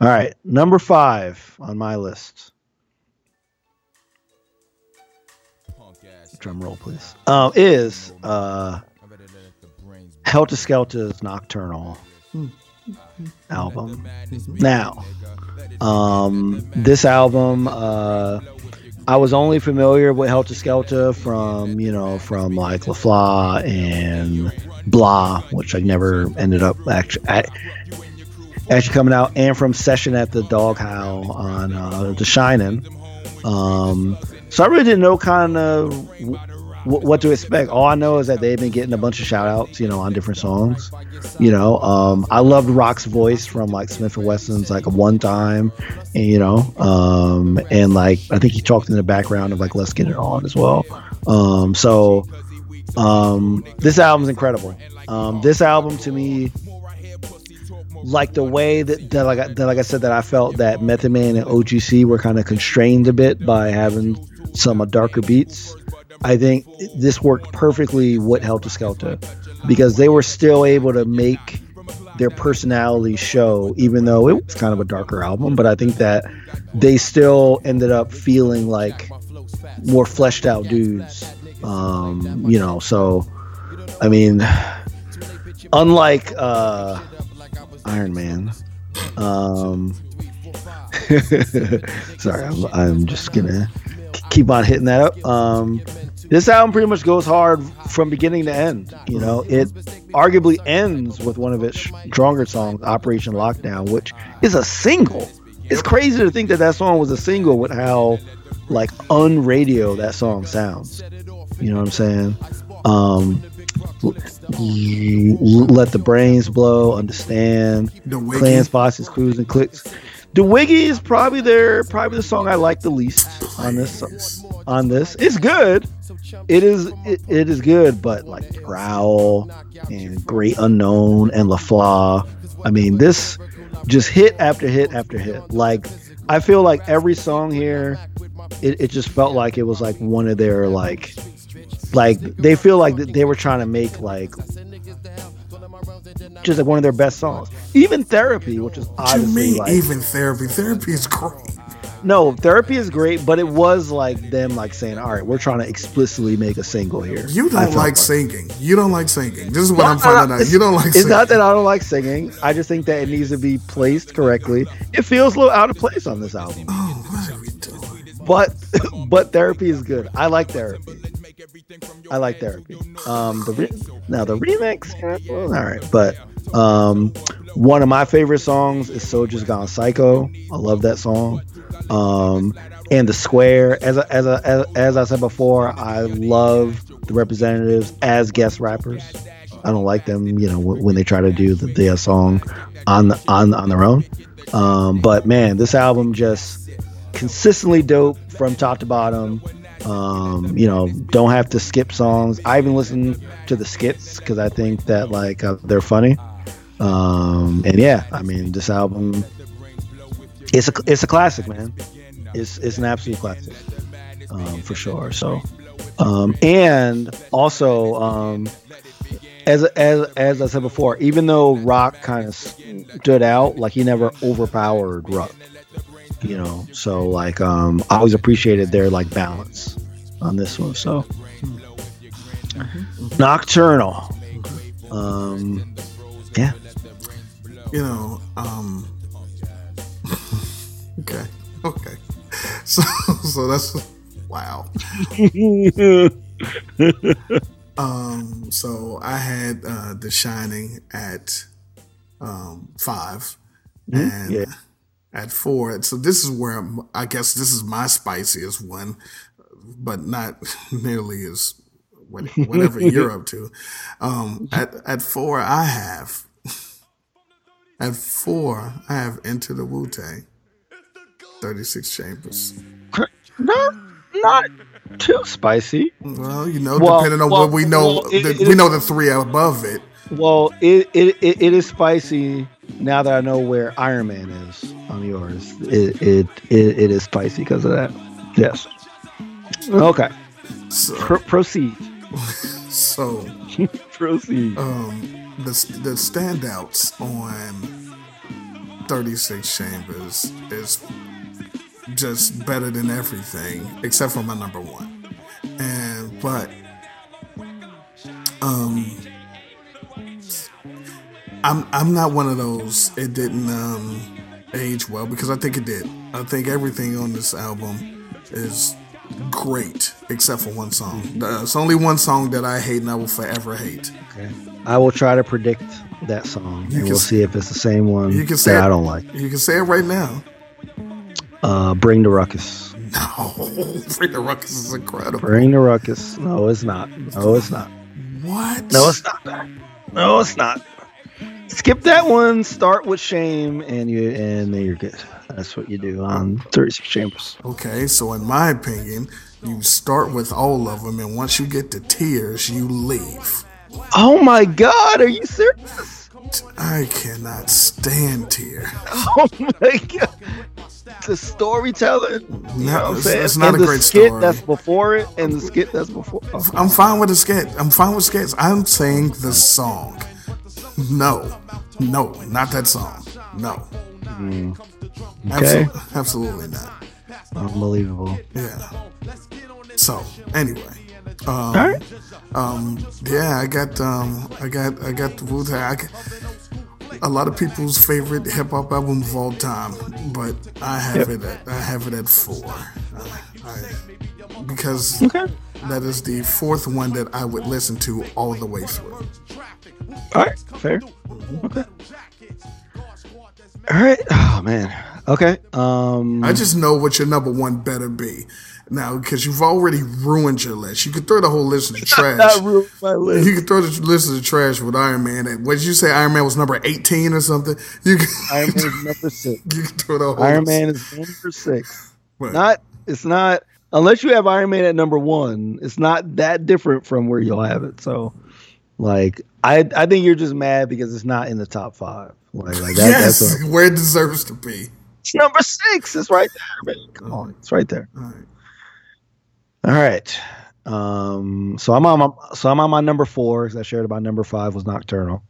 All right, number five on my list. Drum roll, please. Uh, is uh, Heltah Skeltah's Nocturnal album. Now, um, this album, uh, I was only familiar with Helter Skelter from you know from like La Fla and Blah, which I never ended up actually. actually coming out and from session at the dog howl on uh, the shining um so i really didn't know kind of w- what to expect. All i know is that they've been getting a bunch of shout outs you know on different songs. You know um i loved rock's voice from like Smif-N-Wessun's like one time and, you know um and like i think he talked in the background of like let's get it on as well. Um so um this album's incredible. Um this album to me like the way that, that like I- that like I said that I felt that Method Man and OGC were kind of constrained a bit by having some uh, darker beats. I think this worked perfectly with Heltah Skeltah because they were still able to make their personality show, even though it was kind of a darker album. But I think that they still ended up feeling like more fleshed out dudes. Um, you know, so I mean, unlike uh, Iron Man. Um, sorry, I'm, I'm just gonna keep on hitting that up. Um, this album pretty much goes hard from beginning to end. You know, it arguably ends with one of its stronger songs, "Operation Lockdown," which is a single. It's crazy to think that that song was a single with how like unradio that song sounds. You know what I'm saying? Um, let the brains blow. Understand. The Wiggy. Clans, bosses, crews, and clicks. The Wiggy is probably their probably the song I like the least on this. On this, it's good. It is it, it is good, but like Prowl and Great Unknown and La Fla. I mean, this just hit after hit after hit. Like I feel like every song here, it, it just felt like it was like one of their like like they feel like they were trying to make like just like one of their best songs. Even Therapy, which is obviously mean like even therapy? Therapy is great. no therapy is great, but it was like them like saying, "All right, we're trying to explicitly make a single here." You don't felt like singing. You don't like singing. This is what I'm No, no, finding out. You don't like It's singing. not that I don't like singing. I just think that it needs to be placed correctly. It feels a little out of place on this album, oh, what are we doing? but but therapy is good. I like therapy. I like therapy. Um, the re- now the remix, well, all right, but um, one of my favorite songs is "Soldiers Gone Psycho." I love that song. Um, and the Square, as I- as as, as I said before, I love the representatives as guest rappers. I don't like them, you know, when, they try to do the, their song on the, on on their own. Um, but man, this album just consistently dope from top to bottom. Um, you know, don't have to skip songs. I even listen to the skits because I think that like uh, they're funny. Um, and yeah, I mean, this album, it's a it's a classic, man. It's it's an absolute classic. um, for sure. So, um, and also, um, as as as I said before, even though Rock kind of stood out, like he never overpowered Rock. You know, so like um, I always appreciated their like balance on this one. So, Nocturnal. Um, yeah. You know, um, okay, okay. So, so that's wow. Um, so I had uh, The Shining at um, 5 and yeah. At four. So this is where I guess this is my spiciest one, but not nearly as whatever you're up to. Um, at at four, I have at four, I have Enter the Wu Tang, Thirty Six Chambers. Not not too spicy. Well, you know, Well, depending on well, what we know, well, it- the- it we know the three above it. Well, it it it is spicy now that I know where Iron Man is on yours. It it it, it is spicy because of that. Yes. Okay. So, Pro- proceed. so Proceed. um, the the standouts on Thirty Six Chambers is just better than everything except for my number one. And but um, I'm I'm not one of those. It didn't um age well because I think it did. I think everything on this album is great except for one song. It's only one song that I hate and I will forever hate. Okay. I will try to predict that song, You and we'll see if it's the same one You can say that I it- don't like. You can say it right now. Uh, Bring the Ruckus. No, Bring the Ruckus is incredible. Bring the Ruckus. No, it's not. No, it's not. What? No, it's not. No, it's not. Skip that one. Start with shame, and you and then you're good. That's what you do on 36 Chambers. Okay, so in my opinion, you start with all of them, and once you get to tears, you leave. Oh my God, are you serious? I cannot stand tear. Oh my God. The storytelling. You No, know it's- it's not and a the great skit story. that's before it, and the skit that's before. Oh, I'm fine with the skit. I'm fine with skits. I'm saying the song. No, no, not that song. No. Okay. Absol- absolutely not. unbelievable. Yeah. So anyway, um, All right. um, yeah, I got, um, I got, I got the Wu Tang. A lot of people's favorite hip hop album of all time, but I have it. At, I have it at four, uh, I, because Okay. that is the fourth one that I would listen to all the way through. All right. Fair. Okay. All right. Oh man. Okay. Um. I just know what your number one better be now because you've already ruined your list. You could throw the whole list in the trash. You could throw the list in the trash with Iron Man. At, what did you say? Iron Man was number eighteen or something. You could, Iron Man is number six. you could throw the whole Iron list. Man is number six. Right. Not. It's not. Unless you have Iron Man at number one, it's not that different from where you'll have it. So, like, I I think you're just mad because it's not in the top five. Like, like that, yes, that's a, where it deserves to be. it's number six. It's right there, man. Come on, it's right there. All right. All right. Um, so I'm on my so I'm on my number four. 'cause I shared my number five was Nocturnal.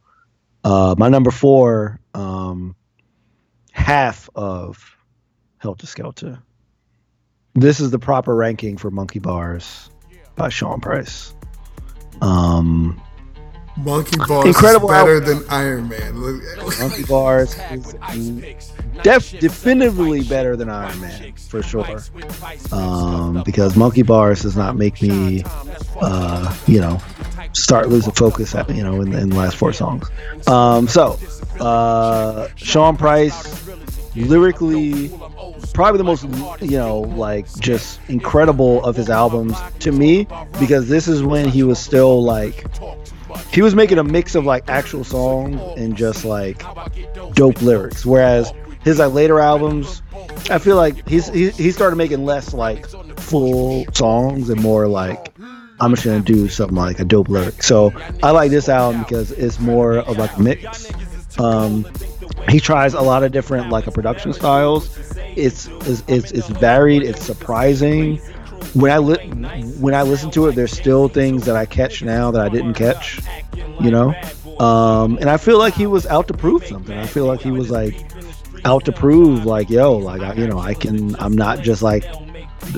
Uh, my number four, um, half of Heltah Skeltah. This is the proper ranking for Monkey Bars by Sean Price. Um, Monkey Bars Incredible is better album. than Iron Man. Look- Monkey Bars is def- definitively better than Iron Man for sure. Um, because Monkey Bars does not make me, uh, you know, start losing focus. At, you know, in, in the last four songs. Um, so, uh, Sean Price, lyrically, probably the most, you know, like just incredible of his albums to me, because this is when he was still like he was making a mix of like actual songs and just like dope lyrics. Whereas his like later albums, I feel like he's he, he started making less like full songs and more like I'm just gonna do something like a dope lyric. So I like this album because it's more of like a mix. Um, he tries a lot of different like a production styles. It's it's it's, it's varied. It's surprising. When I li- when I listen to it, there's still things that I catch now that I didn't catch, you know. Um, and I feel like he was out to prove something. I feel like he was like out to prove, like, yo, like, I, you know, I can. I'm not just like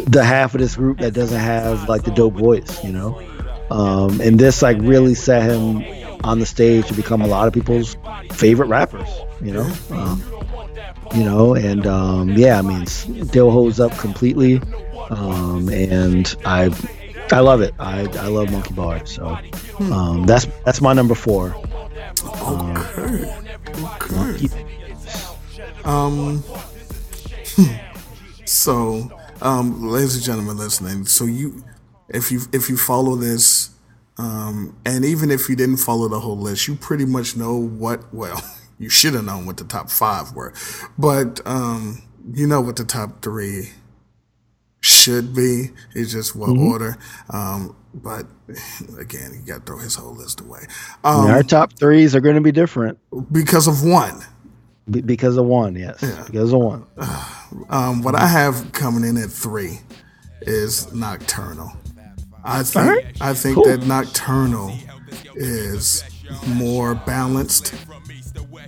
the half of this group that doesn't have like the dope voice, you know. Um, and this like really set him on the stage to become a lot of people's favorite rappers, you know. Um, you know, and um, yeah, I mean, still holds up completely, um, and I, I love it. I, I love Monkey Bar, so um, that's that's my number four. Okay. Okay. Um. So, um, ladies and gentlemen, listening. So you, if you if you follow this, um, and even if you didn't follow the whole list, you pretty much know what. Well, you should have known what the top five were, but um, you know what the top three should be. It's just what order. Um, but again, you got to throw his whole list away um, our top threes are going to be different because of one. be- because of one. Yes, because of one. Um, what I have coming in at three is Nocturnal. I think Alright, I think cool. that Nocturnal is more balanced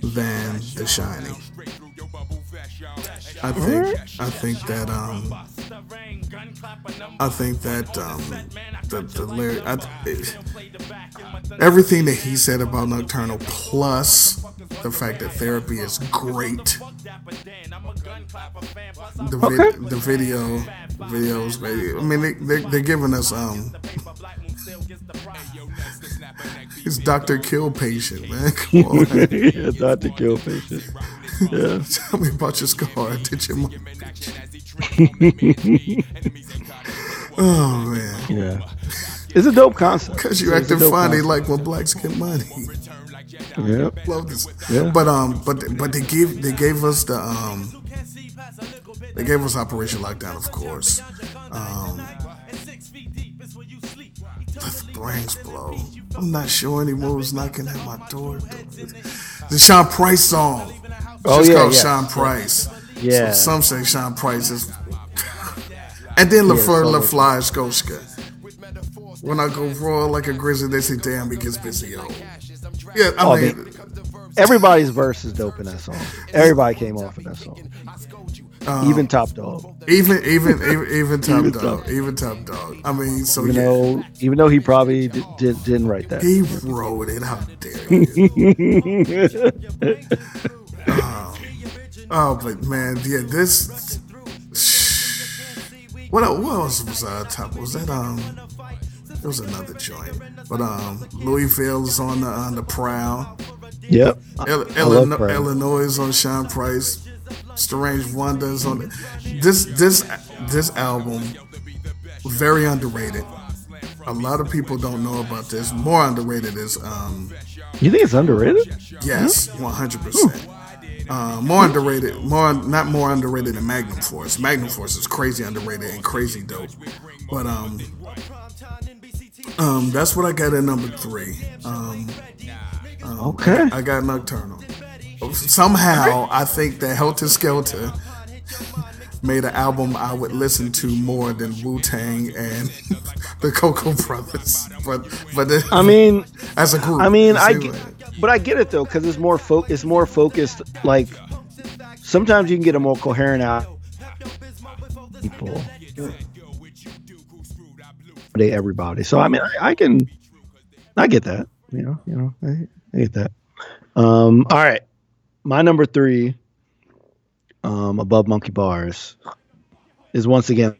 than The Shining. I think I think that um I think that um the the lyric I, it, everything that he said about Nocturnal plus the fact that therapy is great the, vid- Okay. the video videos baby. I mean they, they they're giving us um it's Dr. Kill patient man come on not kill patient. Yeah. tell me about your scar did your mom oh man Yeah. It's a dope concept. Cause you acting funny concept. like when blacks get money. Yeah. Love this. Yeah. But um, but but they gave they gave us the um, they gave us Operation Lockdown, of course. Um, the brains blow. I'm not sure any moves knocking at my door. The Sean Price song. Oh, Just yeah, called yeah. Sean Price. Yeah. So some say Sean Price is. And then LaFleur so- LaFly Skoska. When I go raw like a grizzly, they say, damn, he gets busy, yo. Yeah, I Oh, mean, Everybody's verse is dope in that song. Everybody came off in that song. Um, even Top Dog. even even even, even top Even dog, Top- even top dog. I mean, so Even yeah, though, even though he probably did, did, didn't write that. he wrote it. How dare you? oh, but man, yeah, this. What what else was uh, top? Was that um? It was another joint, but um, Louieville is on the on the prowl. Yep. Love Illinois. Illinois is on Sean Price. Starang Wondah's on it. This this this album very underrated. A lot of people don't know about this. More underrated is um You think it's underrated? yes, one hundred percent. Uh, more underrated, more not more underrated than Magnum Force. Magnum Force is crazy underrated and crazy dope. But um, um, that's what I got at number three. Um, Okay. I got Nocturnal. Somehow, I think that Heltah Skeltah made an album I would listen to more than Wu Tang and the Cocoa Brovaz. But but it- I mean, as a group, I mean, I, see get, what- but I get it though because it's more fo- It's more focused. Like sometimes you can get a more coherent out people. They everybody. So I mean, I, I can, I get that. You know, you know, I, I get that. Um, all right, my number three, um, above Monkey Barz, is once again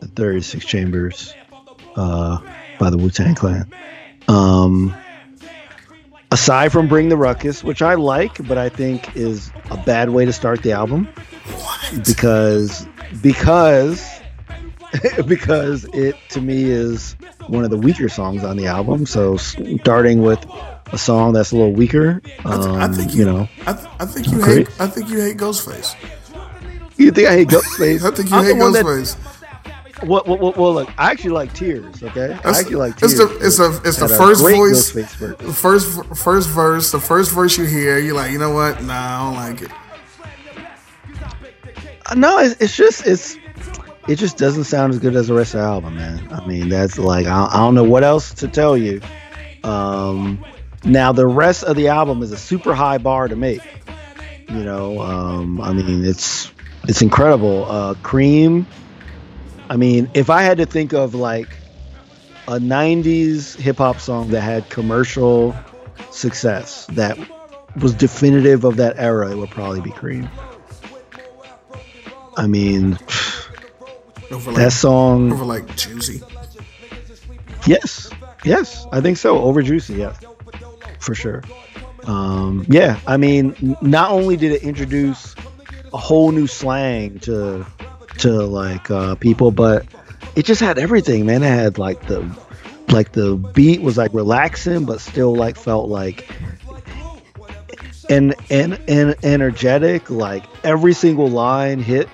the 36 Chambers, uh, by the Wu Tang Clan. Um, aside from Bring the Ruckus, which I like, but I think is a bad way to start the album because because because it to me is one of the weaker songs on the album. So starting with a song that's a little weaker, um, I think you know, I, th- I think you hate. I think you hate Ghostface. you think I hate Ghostface? I think you I'm hate one that- Ghostface. Well, well, look, I actually like Tears. Okay, I actually like it's Tears. the it's the it's the first voice, the first first verse, the first verse you hear, you're like, you know what? Nah, I don't like it. Uh, No, it's, it's just it's it just doesn't sound as good as the rest of the album, man. I mean, that's like I, I don't know what else to tell you. Um, now the rest of the album is a super high bar to make. You know, um, I mean, it's it's incredible. Uh, Cream. I mean, if I had to think of like a '90s hip hop song that had commercial success that was definitive of that era, it would probably be Cream. I mean, Over like, that song. over like Juicy. Yes, yes, I think so. Over Juicy, yeah, for sure. Um, yeah, I mean, not only did it introduce a whole new slang to to like uh, people, but it just had everything, man. It had like the like the beat was like relaxing, but still like felt like and and and energetic. Like every single line hit,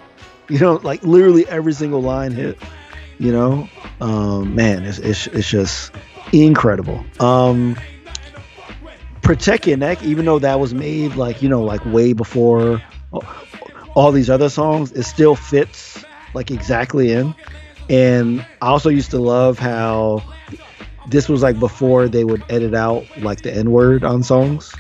you know, like literally every single line hit you know um man it's, it's, it's just incredible um protect your neck even though that was made like you know like way before all these other songs it still fits like exactly in. And i also used to love how this was like before they would edit out like the n word on songs.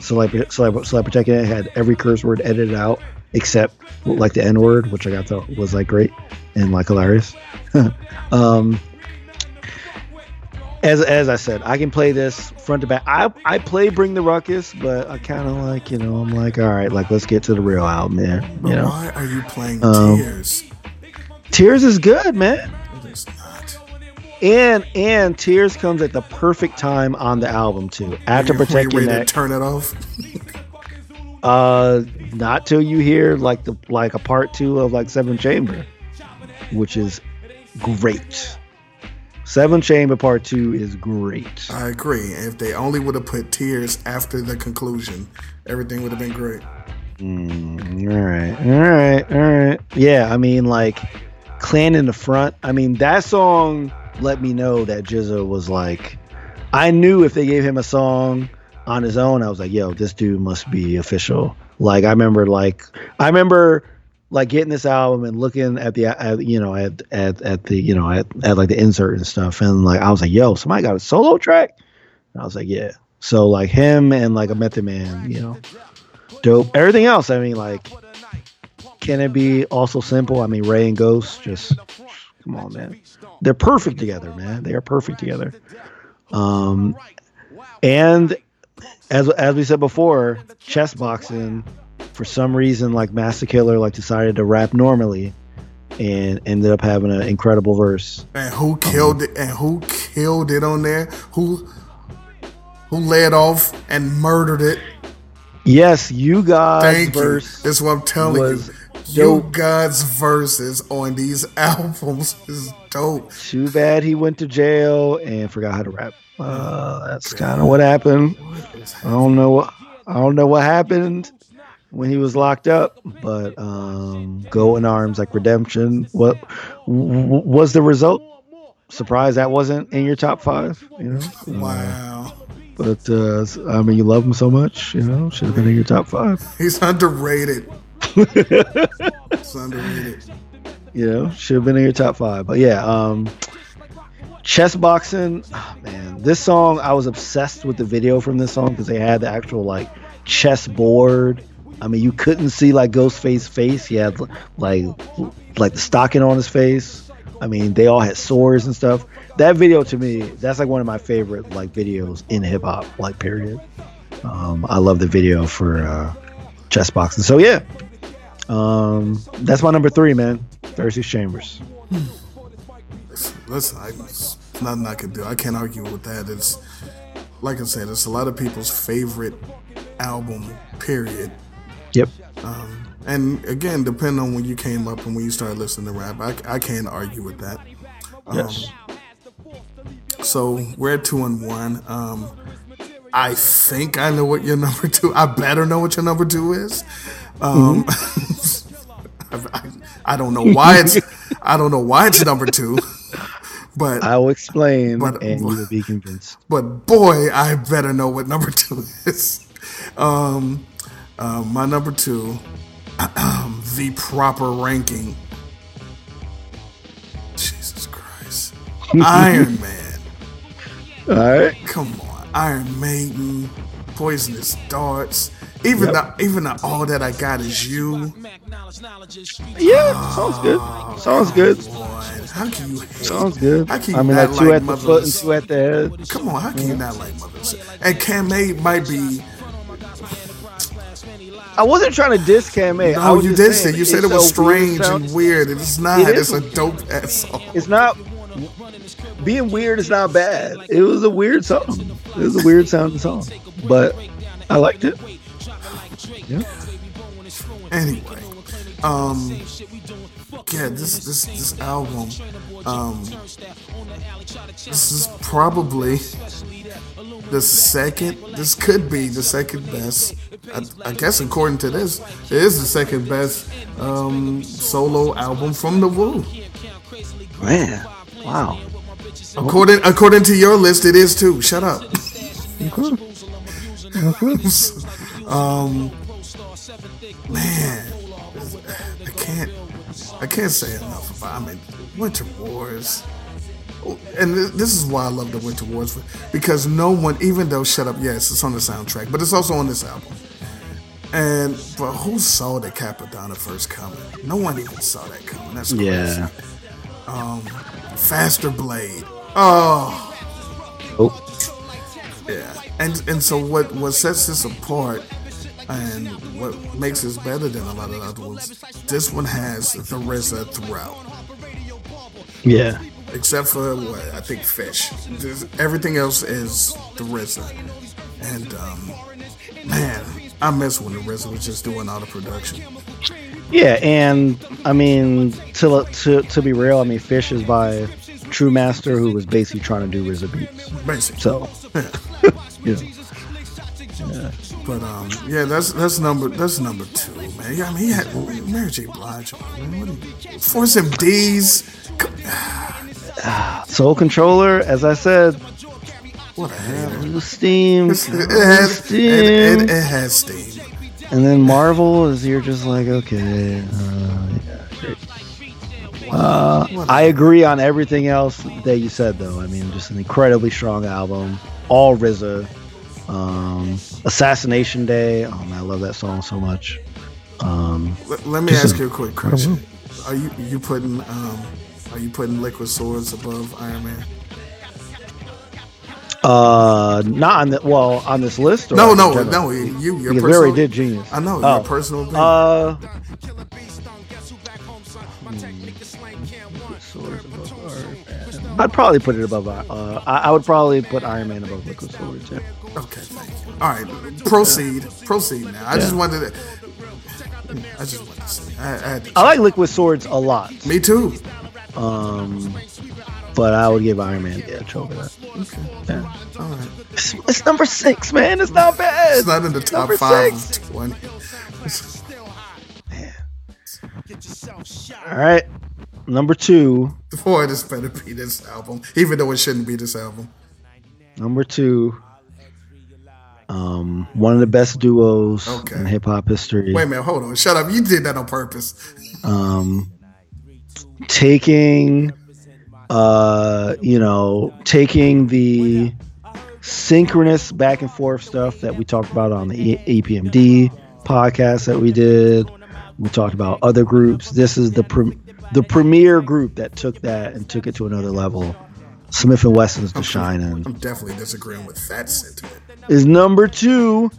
So like so like, so like protect your neck had every curse word edited out except like the n word which i got thought was like great and like hilarious. Um, as as I said, I can play this front to back. I I play Bring the Ruckus, but I kind of like you know I'm like all right, like let's get to the real album, man. You know, why are you playing Um, Tears? Tears is good, man, It is not. and and Tears comes at the perfect time on the album too. After Were you Protect Your to Neck, turn it off. uh, not till you hear like the like a part two of like Seven Chamber, which is great. Seven Chamber Part Two is great. I agree. If they only would have put Tears after the conclusion, everything would have been great. Mm, all right, all right, all right. Yeah, I mean, like, Clan in the front. I mean, that song let me know that GZA was like, I knew if they gave him a song on his own, I was like, yo, this dude must be official. Like, I remember, like, I remember, like, getting this album and looking at the, at, you know, at, at, at the, you know, at, at like the insert and stuff, and like, I was like, yo, somebody got a solo track. And I was like, yeah. So like him and like a Method Man, you know, dope. Everything else, I mean, like, Can It Be All So Simple? I mean, Rae and Ghost, just come on, man. They're perfect together, man. They are perfect together. Um, and as as we said before, chess boxing, for some reason, like Masta Killa, like decided to rap normally, and ended up having an incredible verse. And who killed it? And who killed it on there? Who who led off and murdered it? Yes, you guys Thank verse. you. That's what I'm telling was you. You. God's verses on these albums is dope. Too bad he went to jail and forgot how to rap. Uh, that's kind of what happened. I don't know I don't know what happened when he was locked up, but um, Golden Arms like redemption. What w- was the result? Surprised that wasn't in your top five. You know, Wow. but uh, I mean, you love him so much. You know, should have been in your top five. He's underrated. He's underrated. you know, should have been in your top five. But yeah, um, chess boxing, oh, man, this song I was obsessed with the video from this song because they had the actual like chess board. I mean, you couldn't see like Ghostface's face. He had like like the stocking on his face. I mean, they all had sores and stuff. That video to me, that's like one of my favorite like videos in hip hop, like period. Um, I love the video for uh, chess boxing. So yeah, um, that's my number three, man. Versus Chambers. Listen, I, nothing I can do. I can't argue with that. It's like I said, it's a lot of people's favorite album. Period. Yep. And again, depending on when you came up and when you started listening to rap, I, I can't argue with that. Um, Yes. So we're at two and one. Um, I think I know what your number two. I better know what your number two is. Um, I, I don't know why it's. I don't know why it's number two. But I will explain, But- and you will be convinced. but boy, I better know what number two is. Um, uh, my number two, the proper ranking Jesus Christ. Iron Man. All right. Come on, Iron Maiden, Poisonous Darts. Even Yep. the even the All That I Got Is You. Yeah, sounds good. Sounds good. How can you? hate- Sounds good. How can you I mean, not like two like at the foot and two at the head. Come on, how can you not like Motherless? And Camay might be. I wasn't trying to diss Camay. I No, was you did say you said it was weird strange sound- and weird. It's not. It it's a dope ass song. It's not. Being weird is not bad. It was a weird song. It was a weird sounding song, but I liked it. Yeah. Anyway, um, yeah, this this this album, um, this is probably the second. This could be the second best. I, I guess according to this, it is the second best um, solo album from the Wu. Man, wow. According according to your list, it is too. Shut up. um, man, I can't, I can't say enough about. I mean, Winter Wars, and th- this is why I love the Winter Wars because no one, even though Shut Up, yes, it's on the soundtrack, but it's also on this album. And but who saw the Cappadonna first coming? No one even saw that coming. That's crazy. Yeah. Um, Faster Blade. Oh. Oh, Yeah, and and so what what sets this apart and what makes this better than a lot of the other ones, this one has the RZA throughout, yeah. except for what I think Fish. Just, everything else is the RZA, and um, man, I miss when the RZA was just doing all the production. Yeah, and I mean, to to to be real, I mean, Fish is by True Master, who was basically trying to do RZA beats. Basically, So, yeah. but um, yeah, that's that's number that's number two, man. Yeah, I mean, he had Mary J. Blige, man. What you, Force MDs. Soul Controller, as I said, What a hater. Steam, It, Blue has, Steam. it, it has steam. and then Marvel is you're just like, okay. Uh, yeah. Uh, I agree on everything else that you said, though. I mean, just an incredibly strong album. All RZA. Um, Assassination Day. Oh man, I love that song so much. Um, Let, let me ask a- you a quick question. Are you you putting um are you putting Liquid Swords above Iron Man? uh, not on the well on this list. Or No, no, general? no. You your Because we personal. already did Genius. I know Oh. your personal opinion. Uh, I'd probably put it above. Uh, I, I would probably put Iron Man above Liquid Swords. Yeah. Okay. All right, proceed, proceed. Now, I just wanted to. I just wanted to see. I, I to, I like Liquid Swords a lot, me too. um, but I would give Iron Man the edge over that. Okay, Yeah. all right. It's, it's number six, man. It's not bad. It's not in the top Number five six. twenty. All right, number two. Boy, this better be this album, even though it shouldn't be this album. Number two. Um, one of the best duos Okay. in hip hop history. Wait a minute, hold on. Shut up. You did that on purpose. um, taking uh, you know taking the synchronous back and forth stuff that we talked about on the EPMD podcast that we did we talked about other groups this is the pre- the premier group that took that and took it to another level Smif-N-Wessun's The Shining I'm definitely disagreeing with that sentiment. Is number two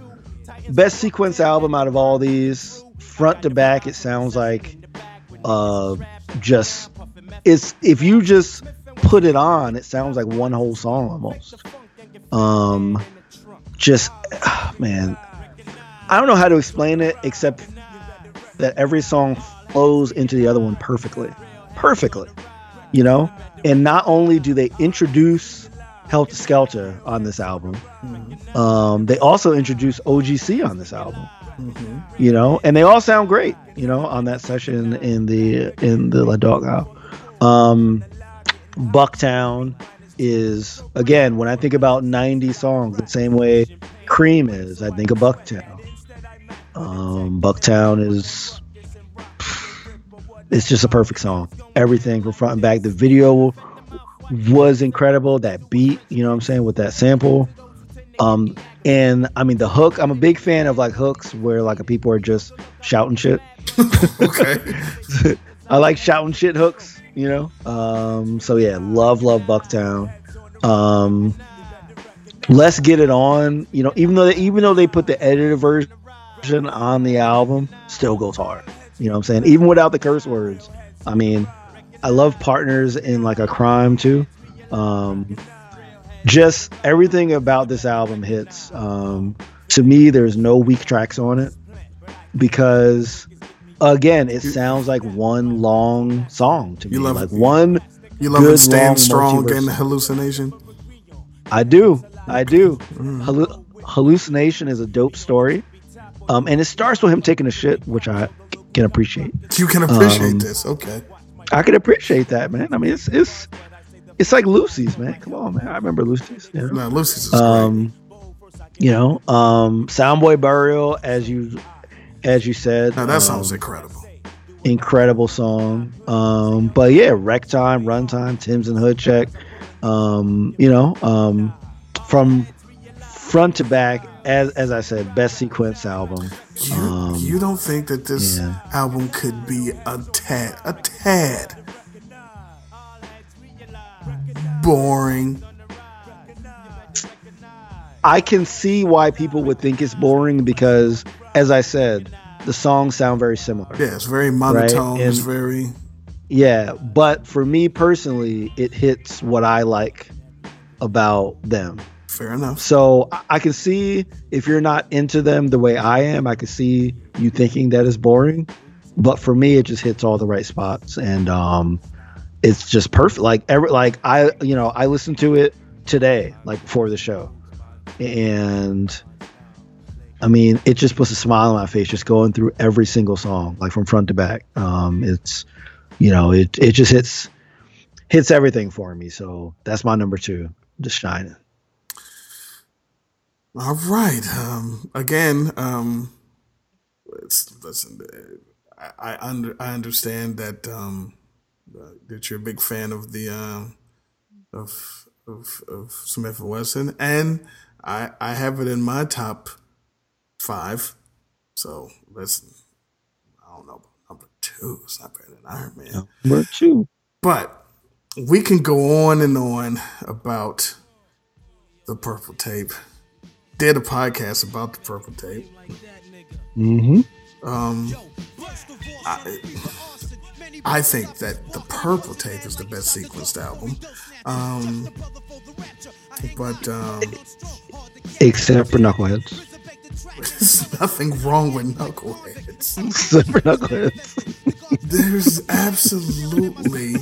best sequence album out of all these. Front to back it sounds like uh just it's if you just put it on it sounds like one whole song almost. Um just man i don't know how to explain it except that every song flows into the other one perfectly. Perfectly you know? And not only do they introduce Heltah Skeltah on this album um, they also introduced OGC on this album, you know, and they all sound great, you know, on that session in the in the La Doghouse. Um, Bucktown is again when I think about '90 songs, the same way Cream is. I think of Bucktown. Um, Bucktown is it's just a perfect song. Everything from front and back. The video was incredible. That beat, you know what I'm saying, with that sample. Um, and I mean the hook. I'm a big fan of like hooks where like people are just shouting shit. Okay. I like shouting shit hooks, you know. Um, so yeah, love, love Bucktown. Um, let's get it on. You know, even though they, even though they put the edited version on the album, still goes hard. You know what I'm saying? Even without the curse words. I mean, I love partners in like a crime too. Um, just everything about this album hits. Um, to me, there's no weak tracks on it because again, it sounds like one long song to me. Love like it. one. You love Good, it stand strong multiverse. and hallucination. I do. I do. Hallu- hallucination is a dope story. Um, and it starts with him taking a shit, which I can appreciate. You can appreciate Um, this. Okay. I can appreciate that, man. I mean, it's it's it's like Lucy's, man. Come on, man. I remember Lucy's. Yeah. No, Lucy's is great. Um, you know, um, Soundboy Burial, as you as you said, Now that um, sounds incredible. incredible song. Um, but yeah, Wreck Time, Runtime, Timz N Hood Check. Um, you know, um, from front to back, as as I said, best sequence album. You, Um, you don't think that this yeah. album could be a tad, a tad boring? I can see why people would think it's boring because, as I said, the songs sound very similar. Yeah, it's very monotone. it's and- very Yeah, but for me personally, it hits what I like about them. Fair enough. So I- can see if you're not into them the way I am, I can see you thinking that is boring. But for me, it just hits all the right spots, and um, it's just perfect. Like every like I you know I listened to it today, like before the show, and I mean it just puts a smile on my face just going through every single song, like from front to back. Um, it's you know it it just hits hits everything for me. So that's my number two, just shining. All right. Um, again, um, listen. I, I under I understand that um, uh, that you're a big fan of the um of of of Smif-N-Wessun, and I I have it in my top five. So listen, I don't know number two. It's not better than Iron Man. Number two. But we can go on and on about the purple tape. Did a podcast about the purple tape. Mm-hmm. Um, I, I think that the purple tape is the best sequenced album. Um, but um, Except for Knuckleheads. there's nothing wrong with Knuckleheads. Except for Knuckleheads. There's absolutely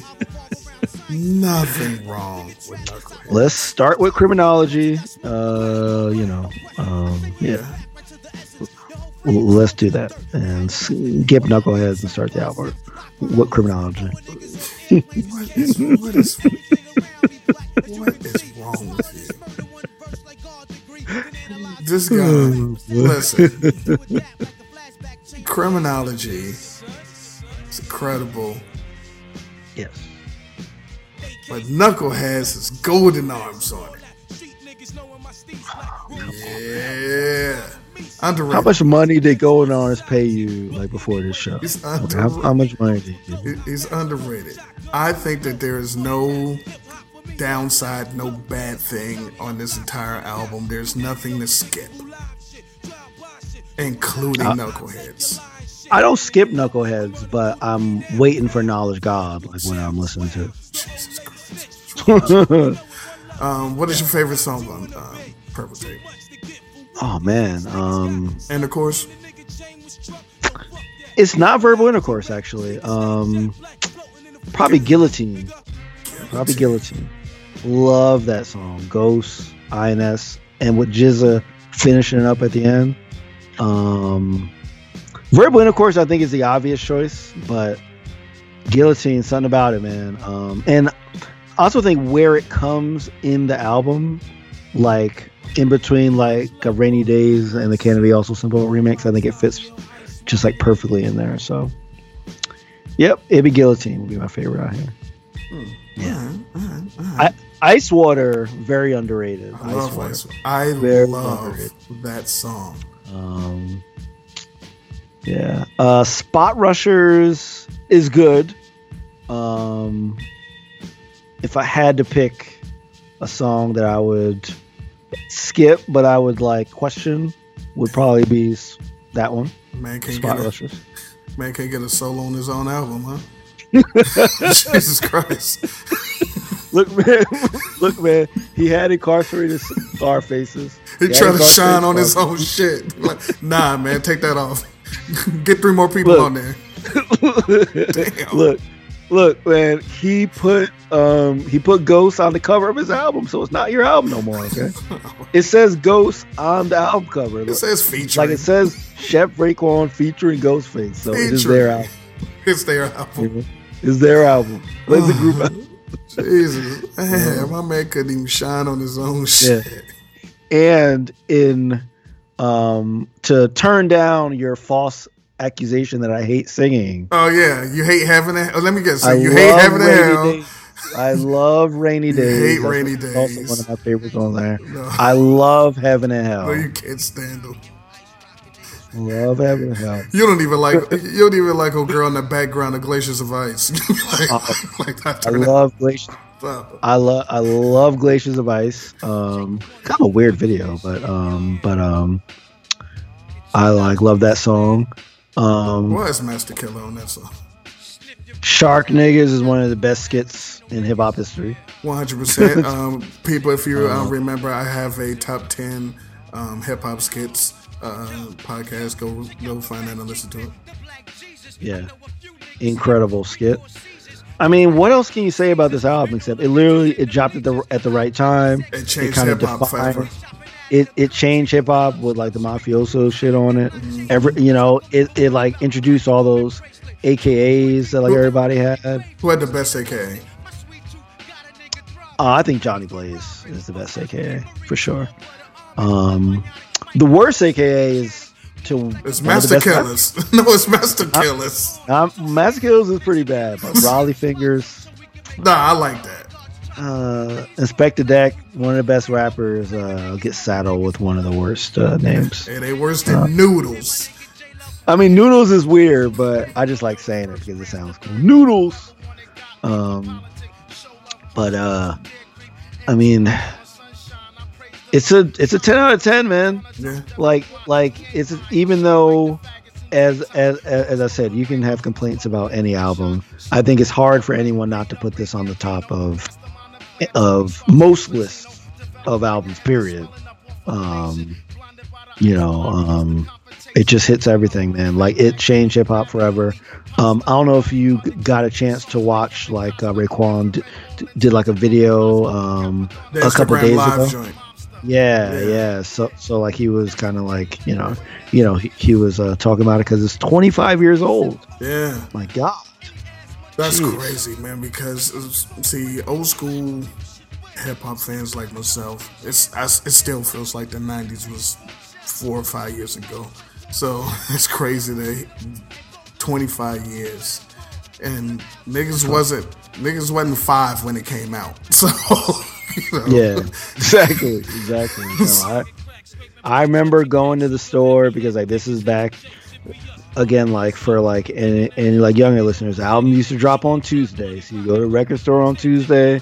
nothing wrong with Knuckleheads. Let's start with criminology. Uh, you know, um, yeah. Let's do that and skip Knuckleheads and start the album. What criminology? What is what is what is wrong with you? This guy, listen. Criminology is incredible, Yes. But Knuckle has his golden arms on it. Yeah, underrated. How much money did Golden Arms pay you like before this show? How, how much money did you? He's underrated. I think that there is no downside, no bad thing on this entire album. There's nothing to skip, including Knuckleheads. I don't skip Knuckleheads, but I'm waiting for Knowledge God, like when I'm listening to. Jesus Christ. um, what is your favorite song on um, Purple Tape? Oh man, um, And of course, it's not verbal intercourse actually. Um, probably Guillotine. Probably Guillotine. Love that song. Ghost, INS, and with GZA finishing it up at the end. Um, verbal intercourse, I think, is the obvious choice, but Guillotine, something about it, man. Um, and I also think where it comes in the album, like in between like a Rainy Days and the Can It Be All So Simple remix, I think it fits just like perfectly in there. So, yep, it'd be Guillotine would be my favorite out here. Yeah. I, Ice Water, very underrated. I love Water. Ice. I Very love underrated. that song. Um, yeah. Uh, Spot Rushers is good. Um, if I had to pick a song that I would skip, but I would like question, would probably be that one. Man can't Spot get a, man can't get a solo on his own album, huh? Jesus Christ. Look, man. Look, man. He had incarcerated Scarfaces. He had trying to shine on his own shit. Like, nah, man, take that off. Get three more people Look. on there. Damn. look, look, man. He put um he put Ghost on the cover of his album, so it's not your album no more. Okay, it says Ghost on the album cover. It says featuring. like it says Chef Raekwon featuring Ghostface, so it is their album. it's their album. It's their album. It's a group album. Jesus. Man, my man couldn't even shine on his own shit. And in um to turn down your false accusation that I hate singing. Oh, yeah. You hate having and oh, Let me get so I you hate and Rainy hell. Days. I love rainy days. hate That's Rainy Also Days. one of my favorites on there. No. I love heaven and hell. No, you can't stand them. Love heaven and hell. You don't even like you don't even like old girl in the background of Glaciers of Ice. like, like I love glaciers. I love I love Glaciers of Ice. Um, kind of a weird video, but um, but um, I like love that song. Um, is Masta Killa on that song? Shark Niggas is one of the best skits in hip hop history. One hundred percent. Um, people, if you um, remember, I have a top ten um, hip hop skits uh, podcast. Go go find that and listen to it. Yeah, incredible skit. I mean, what else can you say about this album except it literally it dropped at the at the right time. It changed hip hop forever. It it changed hip hop with like the mafioso shit on it. Every you know it, it like introduced all those AKAs that like everybody had. Uh, Who had the best AKA? I think Johnny Blaze is the best AKA for sure. Um, the worst AKA is to It's Masta Killa's. no, it's Masta Killa's. Um, Master Kills is pretty bad, but Rollie Fingers, Nah, I like that. Uh, Inspectah Deck, one of the best rappers, uh, gets saddled with one of the worst uh, names. Hey, they worse than noodles. I mean, Noodles is weird, but I just like saying it because it sounds cool. Noodles. Um, but uh, I mean, it's a it's a ten out of ten, man. Yeah. Like like it's even though. As, as as I said, you can have complaints about any album. I think it's hard for anyone not to put this on the top of of most lists of albums. Period. Um, you know, um, it just hits everything, man. Like it changed hip hop forever. Um, I don't know if you got a chance to watch like uh, Raekwon d- d- did like a video um, a couple days ago. joint. Yeah, Yeah. yeah, So, so like he was kind of like, you know, you know, he, he was uh, talking about it because it's 25 years old. Yeah. My God. That's Jeez. crazy, man. Because see, old school hip hop fans like myself, it's I, it still feels like the '90s was four or five years ago. So it's crazy that 25 years and niggas wasn't niggas wasn't five when it came out. So you know, Yeah, exactly, exactly. I, I remember going to the store because like this is back again, like for like and and like younger listeners, the album used to drop on Tuesday. So you go to record store on Tuesday,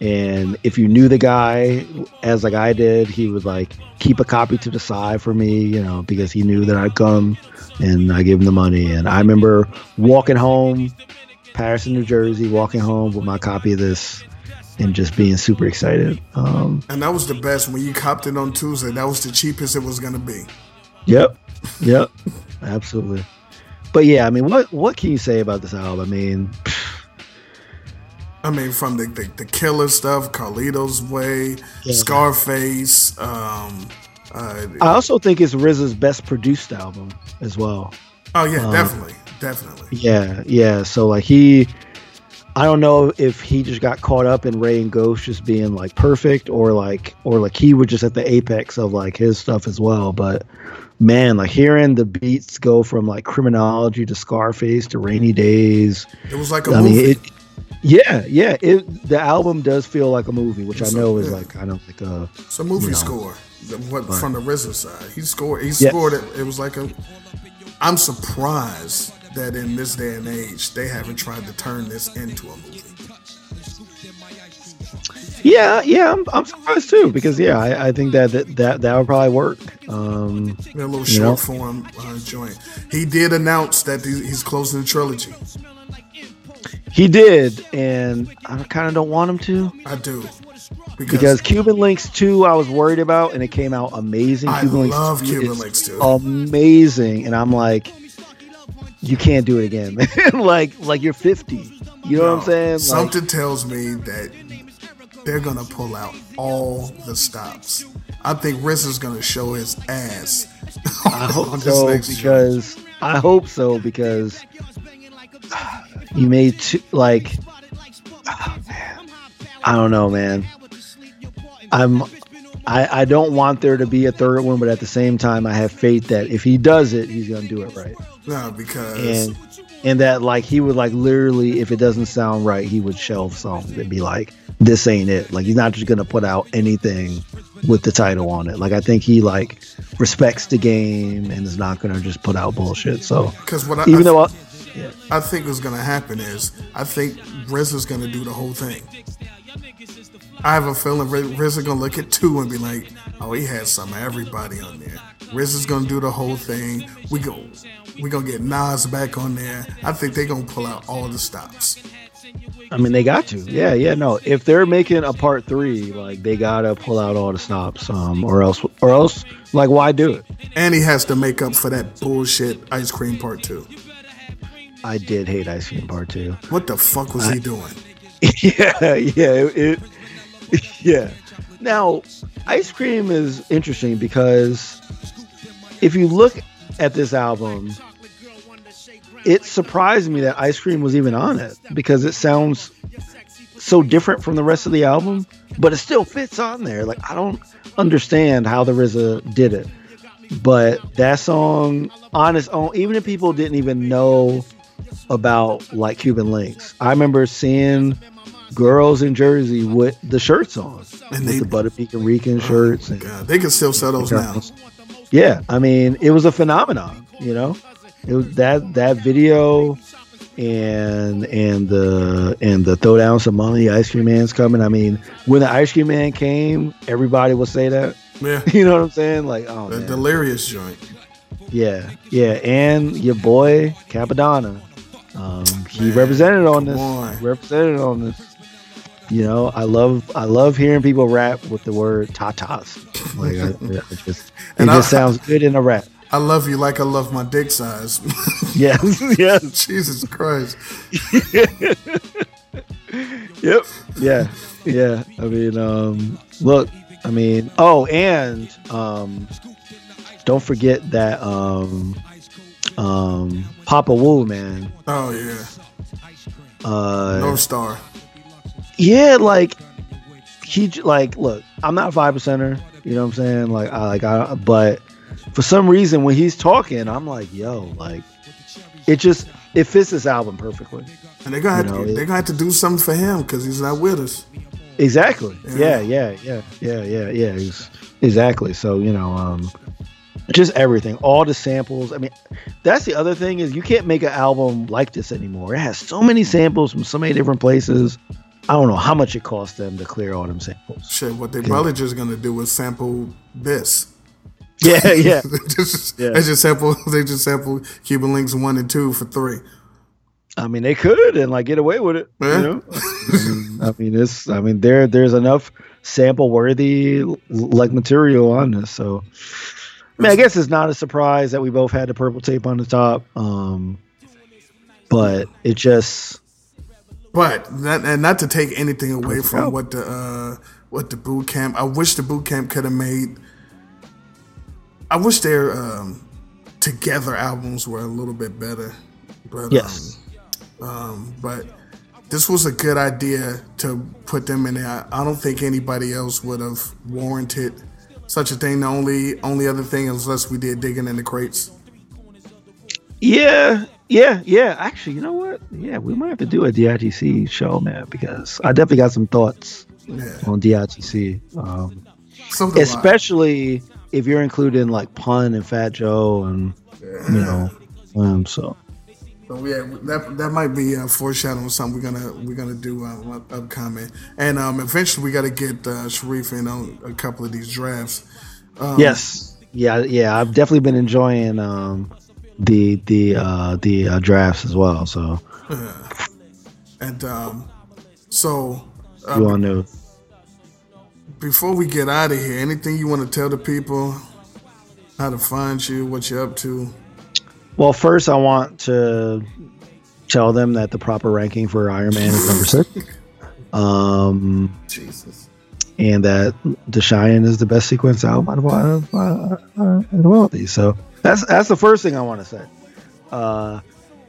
and if you knew the guy, as like I did, he would like keep a copy to the side for me, you know, because he knew that I'd come, and I gave him the money. And I remember walking home, Paterson, New Jersey, walking home with my copy of this. And just being super excited. Um, And that was the best when you copped it on Tuesday. That was the cheapest it was gonna be. Yep. Yep. Absolutely. But yeah, I mean, what what can you say about this album? I mean, I mean, from the the, the killer stuff, Carlito's Way, Yeah. Scarface. Um, uh, I also think it's RZA's best produced album as well. oh yeah, uh, definitely, definitely. Yeah, yeah. So like he, I don't know if he just got caught up in Rae and Ghost just being like perfect, or like or like he was just at the apex of like his stuff as well. But man, like hearing the beats go from like criminology to Scarface to Rainy Days. It was like a I movie. mean, it, Yeah, yeah. It the album does feel like a movie, which I So, know is yeah. like kind of like a It's a movie You know. score. The- What from the RZA side? He scored. He Yes. scored it. It was like a. I'm surprised that in this day and age they haven't tried to turn this into a movie. Yeah, yeah. I'm, I'm surprised too because yeah, I, I think that, that that that would probably work. Um, A little short know? form uh, joint. He did announce that he's closing the trilogy. he did, and I kind of don't want him to I do because Cuban Linx two I was worried about, and it came out amazing. I Cuban Linx love 2 Cuban Linx 2. amazing, and I'm like, you can't do it again, man. like like you're 50. You know what I'm saying? Like, Something tells me that they're gonna pull out all the stops. I think Riz is gonna show his ass. I hope so because I hope so because you made two like man. I don't know, man. I'm I, I don't want there to be a third one, but at the same time, I have faith that if he does it, he's gonna do it right, no, because and and that like he would like literally, if it doesn't sound right, he would shelve songs and be like, "This ain't it." Like he's not just gonna put out anything with the title on it. Like I think he like respects the game and is not gonna just put out bullshit. So because what I, even I, though I, I think what's gonna happen is I think Riz is gonna do the whole thing. I have a feeling Riz Riz is gonna look at two and be like, "Oh, he had some of everybody on there." Riz is gonna do the whole thing. We go, we gonna get Nas back on there. I think they gonna pull out all the stops. I mean, they got to. Yeah, yeah, no. If they're making a part three, like they gotta pull out all the stops, um, or else, or else, like, why do it? And he has to make up for that bullshit ice cream part two. I did hate Ice Cream Part Two. What the fuck was he doing? yeah, yeah, it, it- yeah. Now, Ice Cream is interesting because if you look at this album, it surprised me that Ice Cream was even on it because it sounds so different from the rest of the album, but it still fits on there. Like I don't understand how the RZA did it, but that song on its own, even if people didn't even know about like Cuban Linx, I remember seeing girls in Jersey with the shirts on, And with they- the Butter Pecan Rican oh shirts. And, God, they can still sell those now. yeah, I mean, it was a phenomenon. You know, it was that that video and and the and the throw down some money. Ice Cream Man's coming. I mean, when the Ice Cream Man came, everybody would say that. Yeah, You know what I'm saying? Like, oh the man. delirious joint. yeah, yeah, and your boy Cappadonna, um, he Man, represented on this. on. Represented on this. You know, I love I love hearing people rap with the word tatas. Like, I, it just it And just I- sounds good in a rap. I love you like I love my dick size. Yes, yes. Jesus Christ. Yep. Yeah. Yeah. I mean, um, look, I mean, oh, and um, don't forget that um, um, Papa Wu, man. Oh yeah, Uh, North Star. yeah, like he like look, I'm not a five percenter, you know what I'm saying? Like I like I but for some reason when he's talking, I'm like, yo, like it just it fits this album perfectly. And they're gonna have You know, to, they're gonna do something for him because he's not with us. Exactly. Yeah. Yeah, yeah, yeah, yeah, yeah, yeah. Ex- Exactly. So, you know, um just everything, all the samples. I mean, that's the other thing is you can't make an album like this anymore. It has so many samples from so many different places. I don't know how much it cost them to clear all them samples. Shit, what they probably just gonna do is sample this. Yeah, yeah. They just, Yeah. They just sample. They just sample Cuban Linx one and two for three. I mean, they could and like get away with it. Yeah. You know, I mean, it's. I mean, there there's enough sample worthy like material on this. So, I mean, I guess it's not a surprise that we both had the purple tape on the top. Um, but it just But that, and not to take anything away from what the uh, what the boot camp. I wish the boot camp could have made. I wish their um, together albums were a little bit better. But yes, um, um, but this was a good idea to put them in there. I, I don't think anybody else would have warranted such a thing. The only only other thing, unless we did digging in the crates. yeah, Yeah, yeah. Actually, you know what? Yeah, we might have to do a DITC show, man, because I definitely got some thoughts Yeah. on DITC. Um, So I. if you're including like Pun and Fat Joe and you know, um, so So yeah, that that might be uh, foreshadowing something we're gonna we're gonna do uh, up- upcoming, and um, eventually we got to get uh, Shareef in on a couple of these drafts. Um, yes, yeah, yeah. I've definitely been enjoying um, the the uh, the uh, drafts as well. So and um, so uh, you all know. Before we get out of here, anything you want to tell the people how to find you, what you're up to? Well, first I want to tell them that the proper ranking for Iron Man is number six. Um, Jesus. and that The Shining is the best sequence album out of, out of, out of all of these. So that's that's the first thing I want to say. Uh,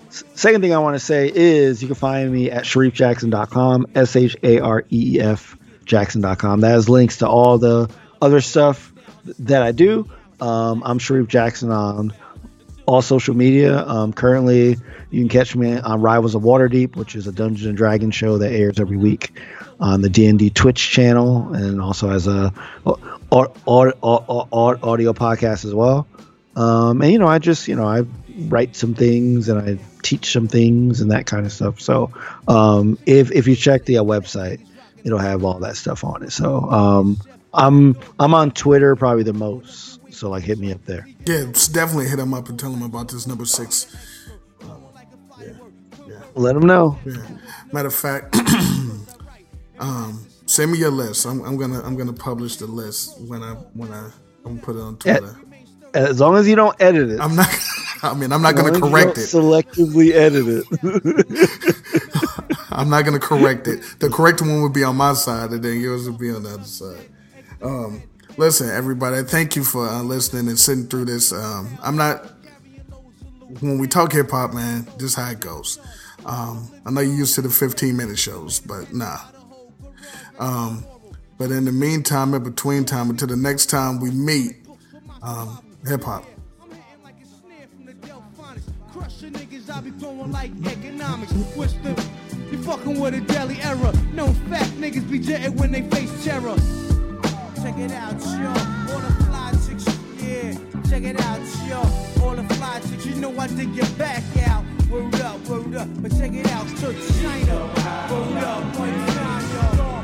second thing I want to say is you can find me at shareefjackson.com, S H A R E E F Jackson.com. That has links to all the other stuff that I do. Um, I'm Shareef Jackson on all social media. Um, currently, you can catch me on Rivals of Waterdeep, which is a Dungeons and Dragons show that airs every week on the D&D Twitch channel, and also as a au- au- au- au- au- audio podcast as well. Um, and you know, I just you know I write some things and I teach some things and that kind of stuff. So um, if if you check the uh, website, it'll have all that stuff on it. So um, I'm I'm on Twitter probably the most. So like hit me up there. Yeah, definitely hit him up and tell him about this number six. Let them know. Yeah. Matter of fact, um, send me your list. I'm, I'm gonna I'm gonna publish the list when I when I I'm gonna put it on Twitter. As long as you don't edit it. I'm not. I mean, I'm not as you correct it. Selectively edit it. I'm not gonna correct it. The correct one would be on my side, and then yours would be on the other side. Um, listen, everybody, thank you for uh, listening and sitting through this. Um, I'm not. When we talk hip hop, man, this is how it goes. Um, I know you're used to the 15 minute shows, but nah. Um, but in the meantime, in between time, until the next time we meet, um, hip hop. Crush I be flowing like economics. What's the you fucking with a daily error? No fact, niggas be jetting when they face terror. Check it out, yo. All the fly chicks, yeah. Check it out, yo. All the fly chicks, you know I dig your back out. Word up, word up. But check it out, to China. Word up, one time, yo.